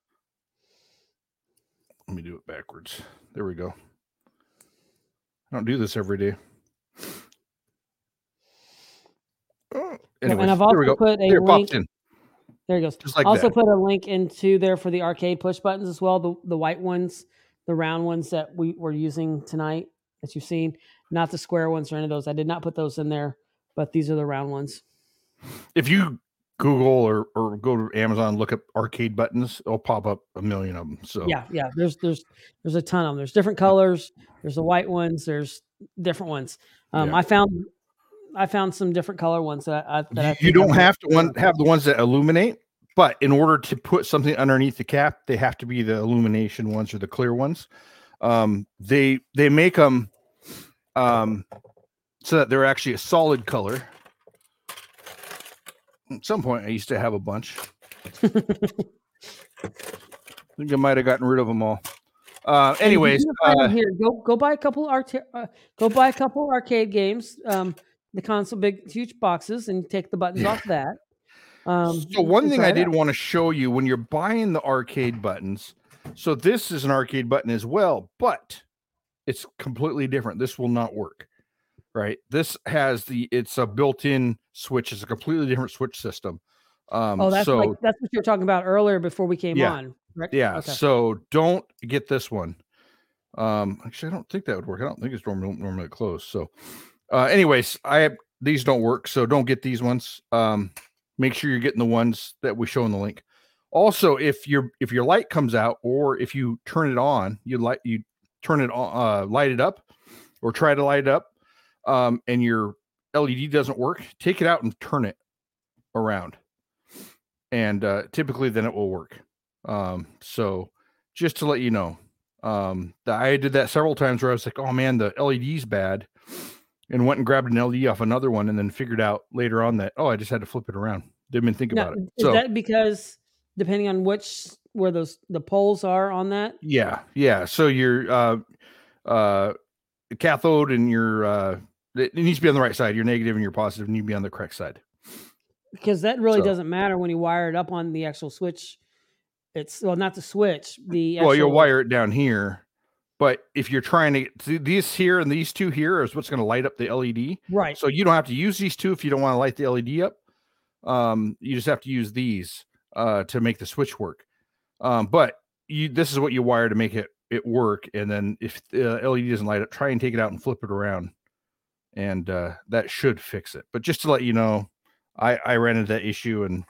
Let me do it backwards. There we go. I don't do this every day. Oh, anyways, and I've also go. put a There, link. in There it goes. just like also that. put a link into there for the arcade push buttons as well. The the white ones, the round ones that we were using tonight that you've seen, not the square ones or any of those. I did not put those in there, but these are the round ones. If you Google or, or go to Amazon, look up arcade buttons, it'll pop up a million of them. So Yeah, yeah. There's there's there's a ton of them. There's different colors. There's the white ones. There's different ones. Um, Yeah. I found I found some different color ones that I that I you, you don't I- have to one have the ones that illuminate. but in order to put something underneath the cap, they have to be the illumination ones or the clear ones. Um, they they make them um, so that they're actually a solid color. At some point, I used to have a bunch. I *laughs* think I might have gotten rid of them all. Uh, anyways, uh, here go go buy a couple art uh, go buy a couple arcade games. Um, the console, big huge boxes, and take the buttons off that. Um, so one thing I did want to show you when you're buying the arcade buttons. So this is an arcade button as well, but it's completely different. This will not work. Right. This has the it's a built-in switch. It's a completely different switch system. Um, oh, that's so, like that's what you were talking about earlier before we came yeah, on. Right? Yeah. Okay. So don't get this one. Um, actually, I don't think that would work. I don't think it's normally normally closed. So, uh, anyways, I have these don't work, so don't get these ones. Um, make sure you're getting the ones that we show in the link. Also, if your if your light comes out or if you turn it on, you light you turn it on, uh, light it up, or try to light it up, um, and your LED doesn't work, take it out and turn it around, and uh, typically then it will work. Um, so just to let you know, um, I did that several times where I was like, oh man, the LED's bad and went and grabbed an LED off another one and then figured out later on that oh I just had to flip it around. Didn't even think now, about it. Is so, that because depending on which where those the poles are on that? Yeah, yeah. So your uh uh cathode and your uh it needs to be on the right side. Your negative and your positive need to be on the correct side. Because that really so. doesn't matter when you wire it up on the actual switch. It's well, not the switch. The actual, well, you'll wire it down here but if you're trying to these here and these two here is what's going to light up the LED. Right. So you don't have to use these two if you don't want to light the LED up. Um, you just have to use these uh, to make the switch work. Um, but you this is what you wire to make it it work. And then if the LED doesn't light up, try and take it out and flip it around, and uh, that should fix it. But just to let you know, I I ran into that issue and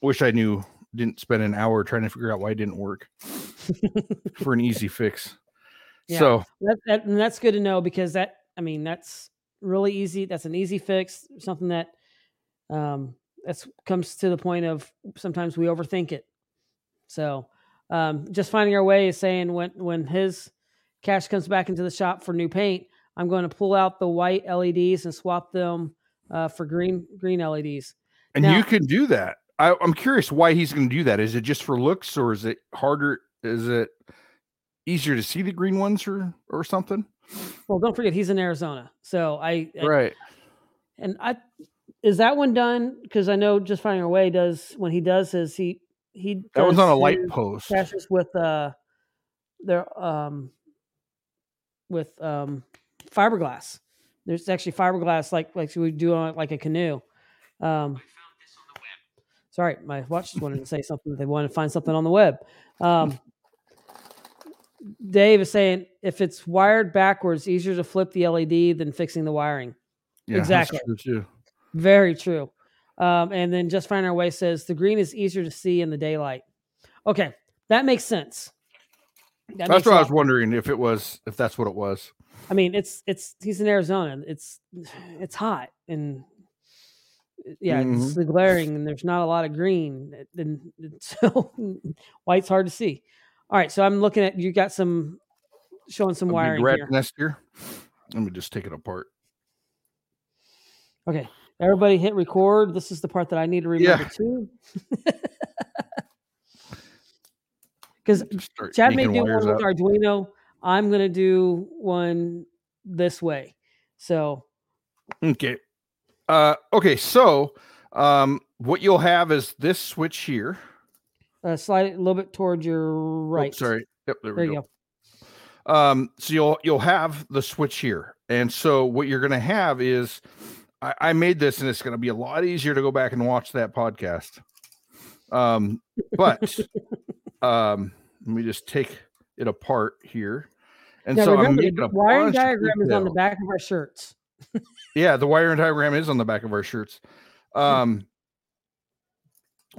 wish I knew. Didn't spend an hour trying to figure out why it didn't work *laughs* for an easy fix. Yeah. So that, that, that's good to know because that I mean that's really easy. That's an easy fix. Something that um, that's comes to the point of sometimes we overthink it. So um, just finding our way is saying when when his cache comes back into the shop for new paint, I'm going to pull out the white LEDs and swap them uh, for green green LEDs. And now, you can do that. I, I'm curious why he's going to do that. Is it just for looks, or is it harder? Is it easier to see the green ones or or something? Well, don't forget he's in Arizona, so I, right. And I is that one done? Because I know just finding a way does when he does his he he that was on a light post. Caches with uh their um with um fiberglass. There's actually fiberglass like like we do on like a canoe. Um, sorry, my watch just wanted to say something. They wanted to find something on the web. Um, Dave is saying if it's wired backwards, easier to flip the LED than fixing the wiring. Yeah, exactly. True Very true. Um, and then just find our way says the green is easier to see in the daylight. Okay, that makes sense. That that's what I was wondering if it was if that's what it was. I mean, it's it's he's in Arizona. It's it's hot and yeah, mm-hmm. it's the glaring and there's not a lot of green. And *laughs* so white's hard to see. All right, so I'm looking at you got some showing some wiring here. Nest here. Let me just take it apart. Okay, everybody hit record. This is the part that I need to remember yeah. too. *laughs* Because Chad may do one with Arduino. I'm gonna do one this way. So okay, uh, okay. So um, what you'll have is this switch here. Uh, slide it a little bit towards your oh, right. Oh, sorry. Yep, there, there we go. go. Um, so you'll you'll have the switch here, and so what you're going to have is, I, I made this, and it's going to be a lot easier to go back and watch that podcast. Um, but *laughs* um, let me just take it apart here. And yeah, so remember, I'm making a wiring diagram is on the back of our shirts. yeah, the wiring diagram is on the back of our shirts. Um,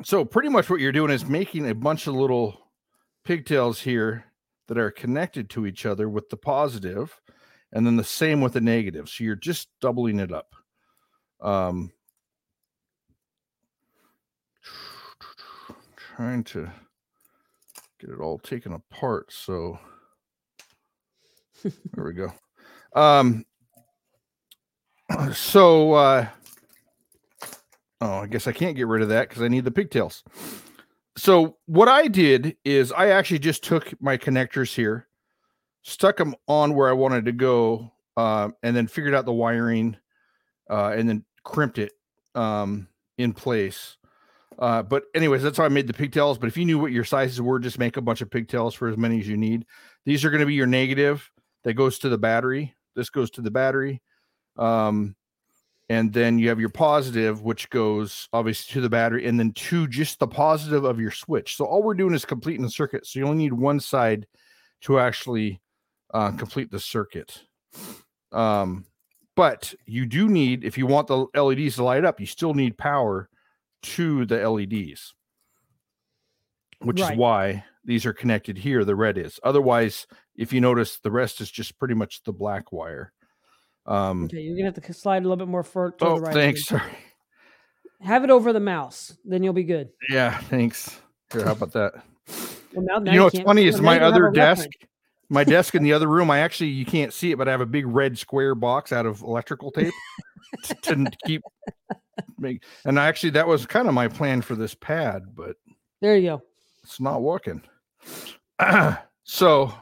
so pretty much what you're doing is making a bunch of little pigtails here that are connected to each other with the positive and then the same with the negative so you're just doubling it up um trying to get it all taken apart. So *laughs* there we go. Um, *clears throat* so uh, oh, I guess I can't get rid of that because I need the pigtails. So what I did is I actually just took my connectors here, stuck them on where I wanted to go, uh, and then figured out the wiring, uh, and then crimped it um, in place. Uh, but anyways, that's how I made the pigtails. But if you knew what your sizes were, just make a bunch of pigtails for as many as you need. These are going to be your negative that goes to the battery. This goes to the battery. Um, and then you have your positive, which goes obviously to the battery, and then to just the positive of your switch. So all we're doing is completing the circuit. So you only need one side to actually uh, complete the circuit. Um, but you do need, if you want the LEDs to light up, you still need power to the LEDs, which right. is why these are connected here. The red is. Otherwise, if you notice, the rest is just pretty much the black wire. Um, okay, you're gonna have to slide a little bit more further. Oh, right thanks. Sorry. Have it over the mouse, then you'll be good. Yeah, thanks. Here, how about that? well, now, now you know what's funny is my other desk, my desk in the other room. I actually you can't see it, but I have a big red square box out of electrical tape to, to keep. Make, and I actually, that was kind of my plan for this pad, but there you go. It's not working. *clears throat* so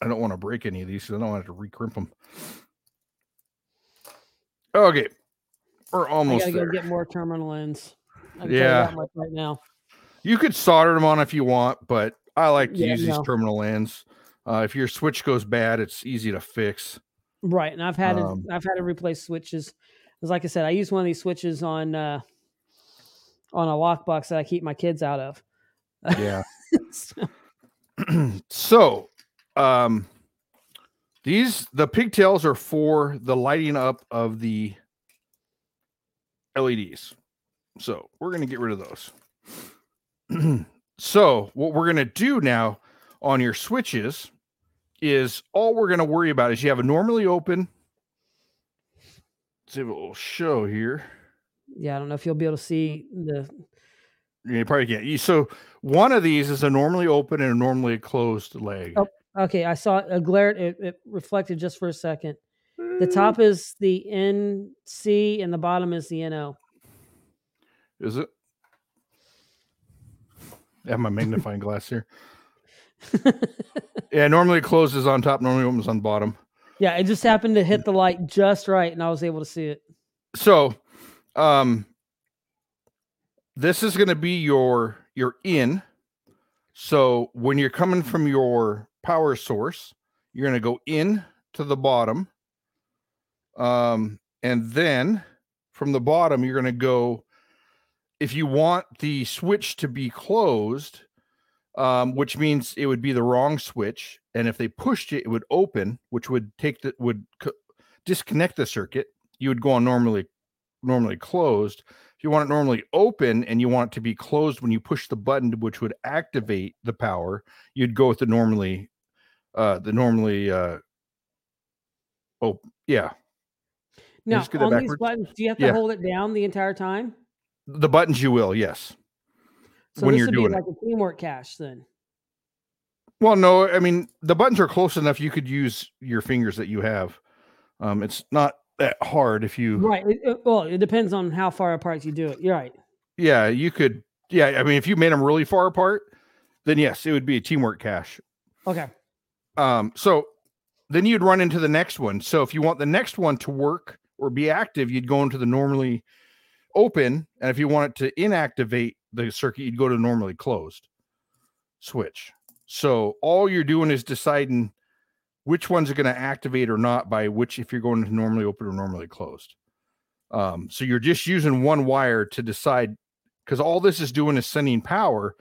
I don't want to break any of these, I don't want to recrimp them. Okay, we're almost I gotta there. go get more terminal ends. yeah, right now. You could solder them on if you want, but I like to yeah, use no. these terminal ends. Uh, if your switch goes bad, it's easy to fix. Right, and I've had um, to, I've had to replace switches. Because, like I said, I use one of these switches on uh, on a lockbox that I keep my kids out of. Yeah. *laughs* so. *clears throat* so, um, these the pigtails are for the lighting up of the LEDs. So we're gonna get rid of those. *clears throat* so what we're gonna do now on your switches is all we're gonna worry about is you have a normally open. Let's see if it will show here. Yeah, I don't know if you'll be able to see the. You probably can't. So one of these is a normally open and a normally closed leg. Oh, Okay, I saw a glare. It, it reflected just for a second. The top eh. is the NC and the bottom is the NO. Is it? I have my magnifying glass here. *laughs* *laughs* yeah, normally it closes on top, normally it opens on bottom. Yeah, it just happened to hit the light just right, and I was able to see it. So, um, this is going to be your your in. So when you're coming from your power source. You're going to go in to the bottom. Um, and then from the bottom, you're going to go, if you want the switch to be closed, um, which means it would be the wrong switch. And if they pushed it, it would open, which would take the, would co- disconnect the circuit. You would go on normally, normally closed. If you want it normally open and you want it to be closed when you push the button, which would activate the power, you'd go with the normally uh the normally uh oh yeah now on these buttons do you have to yeah. hold it down the entire time the buttons you will yes so when you're doing like it. a teamwork cache then? Well no i mean the buttons are close enough you could use your fingers that you have. Um it's not that hard if you right it, it, well it depends on how far apart you do it you're right. Yeah you could yeah i mean if you made them really far apart then yes it would be a teamwork cache. Okay. Um, so then you'd run into the next one. So if you want the next one to work or be active, you'd go into the normally open. And if you want it to inactivate the circuit, you'd go to normally closed switch. So all you're doing is deciding which ones are going to activate or not by which if you're going to normally open or normally closed. Um, so you're just using one wire to decide because all this is doing is sending power.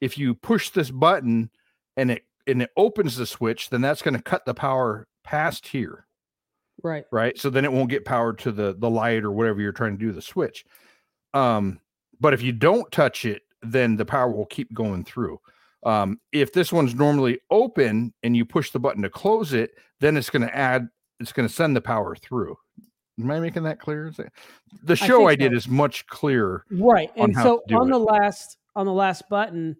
If you push this button and it and it opens the switch, then that's going to cut the power past here. Right. Right. So then it won't get power to the the light or whatever you're trying to do the switch. Um, but if you don't touch it, then the power will keep going through. Um, if this one's normally open and you push the button to close it, then it's going to add, it's going to send the power through. Am I making that clear? The show I, I did so. is much clearer. Right. And so on the last on the last button,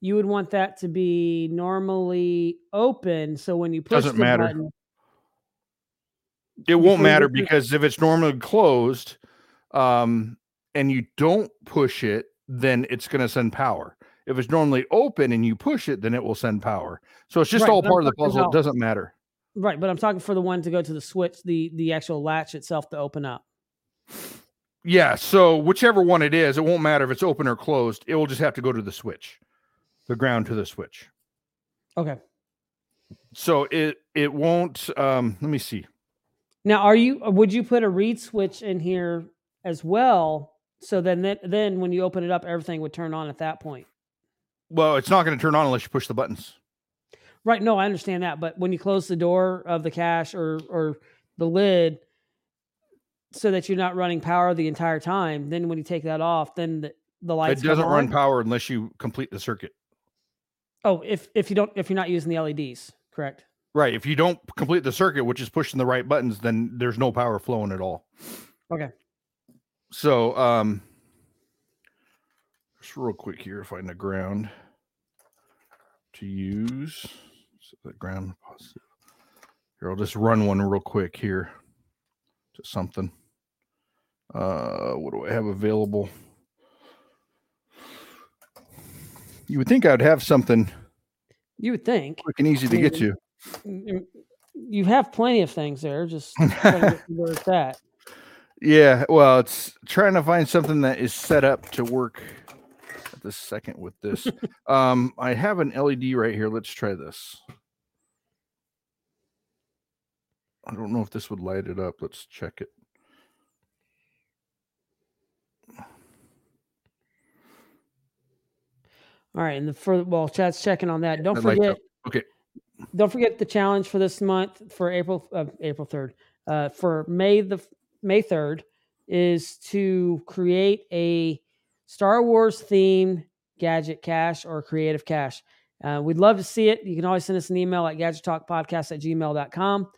you would want that to be normally open. So when you push Doesn't the matter. button, It won't matter because if it's normally closed, um, and you don't push it, then it's going to send power. If it's normally open and you push it, then it will send power. So it's just Right, all I'm part of the puzzle. about- It doesn't matter. right? But I'm talking for the one to go to the switch, the the actual latch itself to open up. Yeah. So whichever one it is, it won't matter if it's open or closed. It will just have to go to the switch, the ground to the switch. Okay. So it it won't. Um, let me see. Now, are you? Uh, would you put a reed switch in here as well? So then, then, then when you open it up, everything would turn on at that point. Well, it's not going to turn on unless you push the buttons. Right. No, I understand that. But when you close the door of the cache or or the lid, so that you're not running power the entire time, then when you take that off, then the, the lights it doesn't run power unless you complete the circuit. Oh, if if you don't if you're not using the LEDs, correct? Right. If you don't complete the circuit, which is pushing the right buttons, then there's no power flowing at all. Okay. So, um, just real quick here, find the ground to use. So the ground positive. Here, I'll just run one real quick here to something. Uh, what do I have available? You would think I'd have something You would think quick and easy to get Mm. You have plenty of things there. Just *laughs* trying to get to where it's at. Yeah, well, it's trying to find something that is set up to work at this second with this. *laughs* um, I have an LED right here. Let's try this. I don't know if this would light it up. Let's check it. All right, and the further well, Chad's checking on that. Don't lights forget. up. Okay. Don't forget the challenge for this month for April uh, April third. Uh, for May the May third is to create a Star Wars themed gadget cache or creative cache. Uh, we'd love to see it. You can always send us an email at gadgettalkpodcast at gmail.com.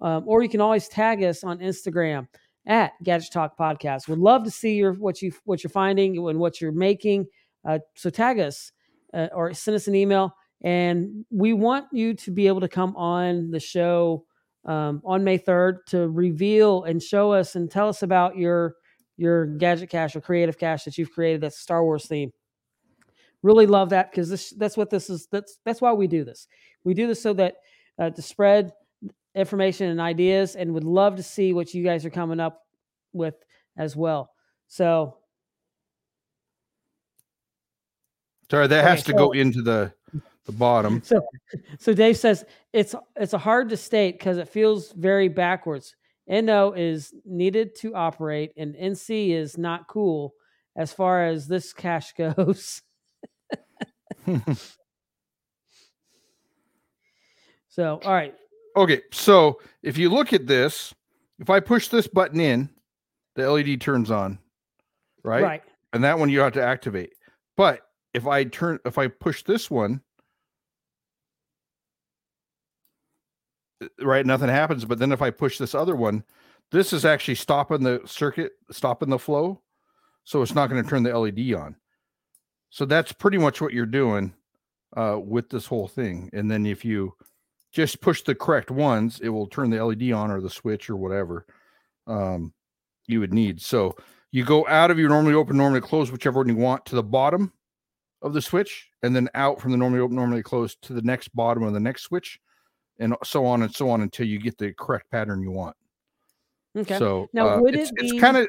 Um, or you can always tag us on Instagram at Gadget Talk Podcast. Would love to see your what you what you're finding and what you're making. Uh, so tag us uh, or send us an email, and we want you to be able to come on the show um, on May third to reveal and show us and tell us about your your gadget cache or creative cache that you've created that's Star Wars theme. Really love that because this that's what this is. That's that's why we do this. We do this so that uh, to spread information and ideas, and would love to see what you guys are coming up with as well. So Sorry, that Okay, has to go into the the bottom. *laughs* So, so Dave says it's it's a hard to state because it feels very backwards. NO is needed to operate, and NC is not cool as far as this cache *laughs* goes. *laughs* so, all right, Okay, so if you look at this, if I push this button in, the LED turns on, right? right, And that one you have to activate. But if I turn, if I push this one, right, nothing happens. But then if I push this other one, this is actually stopping the circuit, stopping the flow. So it's not going to turn the LED on. So that's pretty much what you're doing uh, with this whole thing. And then if you just push the correct ones, it will turn the LED on or the switch or whatever um, you would need. So you go out of your normally open, normally closed, whichever one you want, to the bottom of the switch, and then out from the normally open, normally closed to the next bottom of the next switch, and so on and so on until you get the correct pattern you want. okay. So Now, uh, would it's, it it's kind of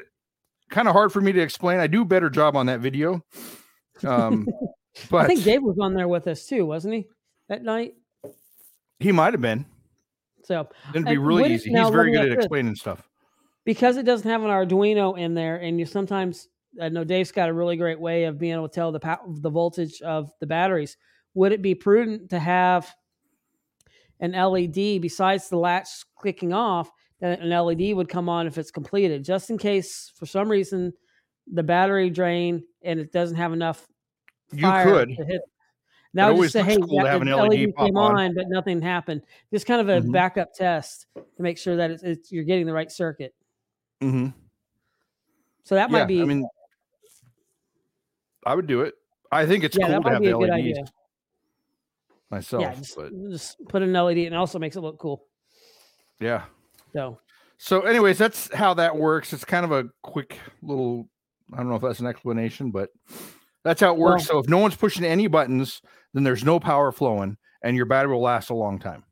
kind of hard for me to explain. I do a better job on that video. Um, *laughs* but I think Dave was on there with us too, wasn't he? That night. he might have been. So, It'd be really it- easy. now, He's very good at this. explaining stuff. because it doesn't have an Arduino in there, and you sometimes I know Dave's got a really great way of being able to tell the pow- the voltage of the batteries. Would it be prudent to have an LED besides the latch clicking off? That an LED would come on if it's completed, just in case for some reason the battery drain and it doesn't have enough. You could. to hit. Now just say, hey, cool to that- have an the LED pop came on." on, but nothing happened. Just kind of a Mhm. backup test to make sure that it's, it's you're getting the right circuit. hmm So that might be I mean, I would do it. I think it's Yeah, cool to have be the a LEDs idea. Myself. yeah, just, but just put an LED and also makes it look cool. yeah. So So, anyways, that's how that works. It's kind of a quick little. I don't know if that's an explanation, but that's how it works. Well- so, if no one's pushing any buttons, then there's no power flowing, and your battery will last a long time.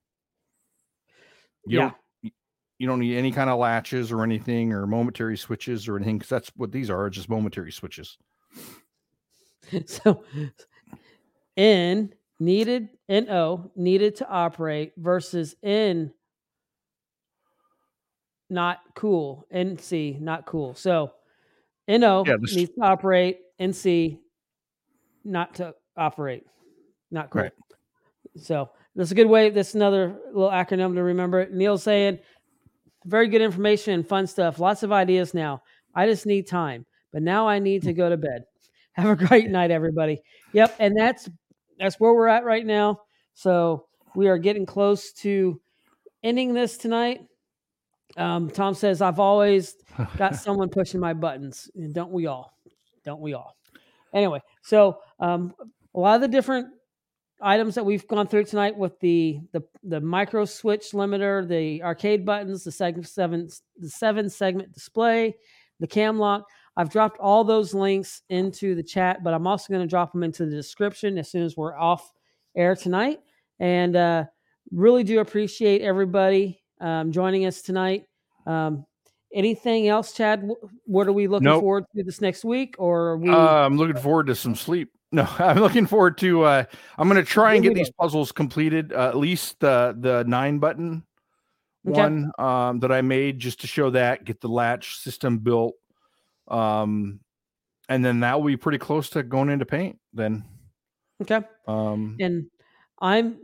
You yeah, don't, you don't need any kind of latches or anything, or momentary switches or anything, because that's what these are. Just momentary switches. *laughs* so N needed NO needed to operate versus N not cool. NC not cool. So NO Yeah, this- needs to operate, NC not to operate. Not cool. Right. So that's a good way. That's another little acronym to remember. Neil's saying very good information and fun stuff. Lots of ideas now. I just need time. But now I need to hmm. go to bed. Have a great night, everybody. Yep, and that's that's where we're at right now. So we are getting close to ending this tonight. Um, Tom says I've always *laughs* got someone pushing my buttons, and don't we all? Don't we all? Anyway, so um, a lot of the different items that we've gone through tonight with the the the micro switch limiter, the arcade buttons, the segment seven the seven segment display, the cam lock. I've dropped all those links into the chat, but I'm also going to drop them into the description as soon as we're off air tonight. And uh, really do appreciate everybody um, joining us tonight. Um, anything else, Chad? What are we looking Nope. forward to this next week? Or are we? Uh, I'm looking forward to some sleep. *laughs* No, I'm looking forward to. Uh, I'm going to try and get these puzzles completed. Uh, at least the the nine button Okay. one um, that I made just to show that get the latch system built. Um, and then that will be pretty close to going into paint. Then, okay. um, and I'm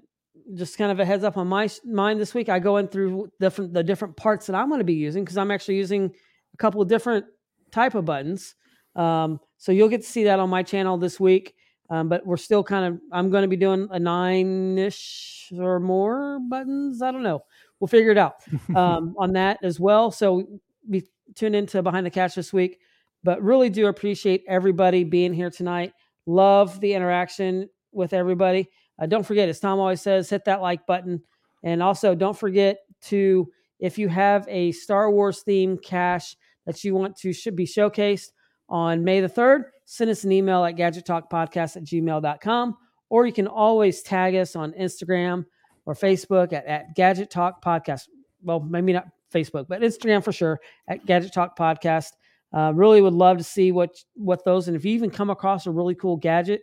just kind of a heads up on my mind this week. I go in through different the different parts that I'm going to be using because I'm actually using a couple of different type of buttons. Um, so you'll get to see that on my channel this week. Um, but we're still kind of I'm going to be doing a nine ish or more buttons. I don't know. We'll figure it out *laughs* um, on that as well. So be tune into behind the catch this week. But really do appreciate everybody being here tonight. Love the interaction with everybody. Uh, don't forget, as Tom always says, hit that like button. And also, don't forget to, if you have a Star Wars theme cache that you want to should be showcased on May the 3rd, send us an email at gadgettalkpodcast at gmail.com. Or you can always tag us on Instagram or Facebook at, at Gadget Talk Podcast. Well, maybe not Facebook, but Instagram for sure at Gadget Talk Podcast. Uh, really would love to see what what those and if you even come across a really cool gadget,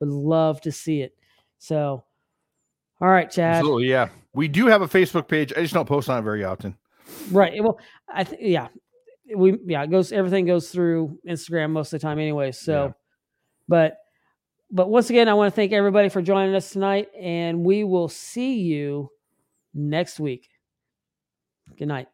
would love to see it. So, all right, Chad. absolutely, yeah. We do have a Facebook page. I just don't post on it very often. Right. Well, I think yeah, we yeah it goes everything goes through Instagram most of the time anyway. So, Yeah. but but once again, I want to thank everybody for joining us tonight, and we will see you next week. Good night.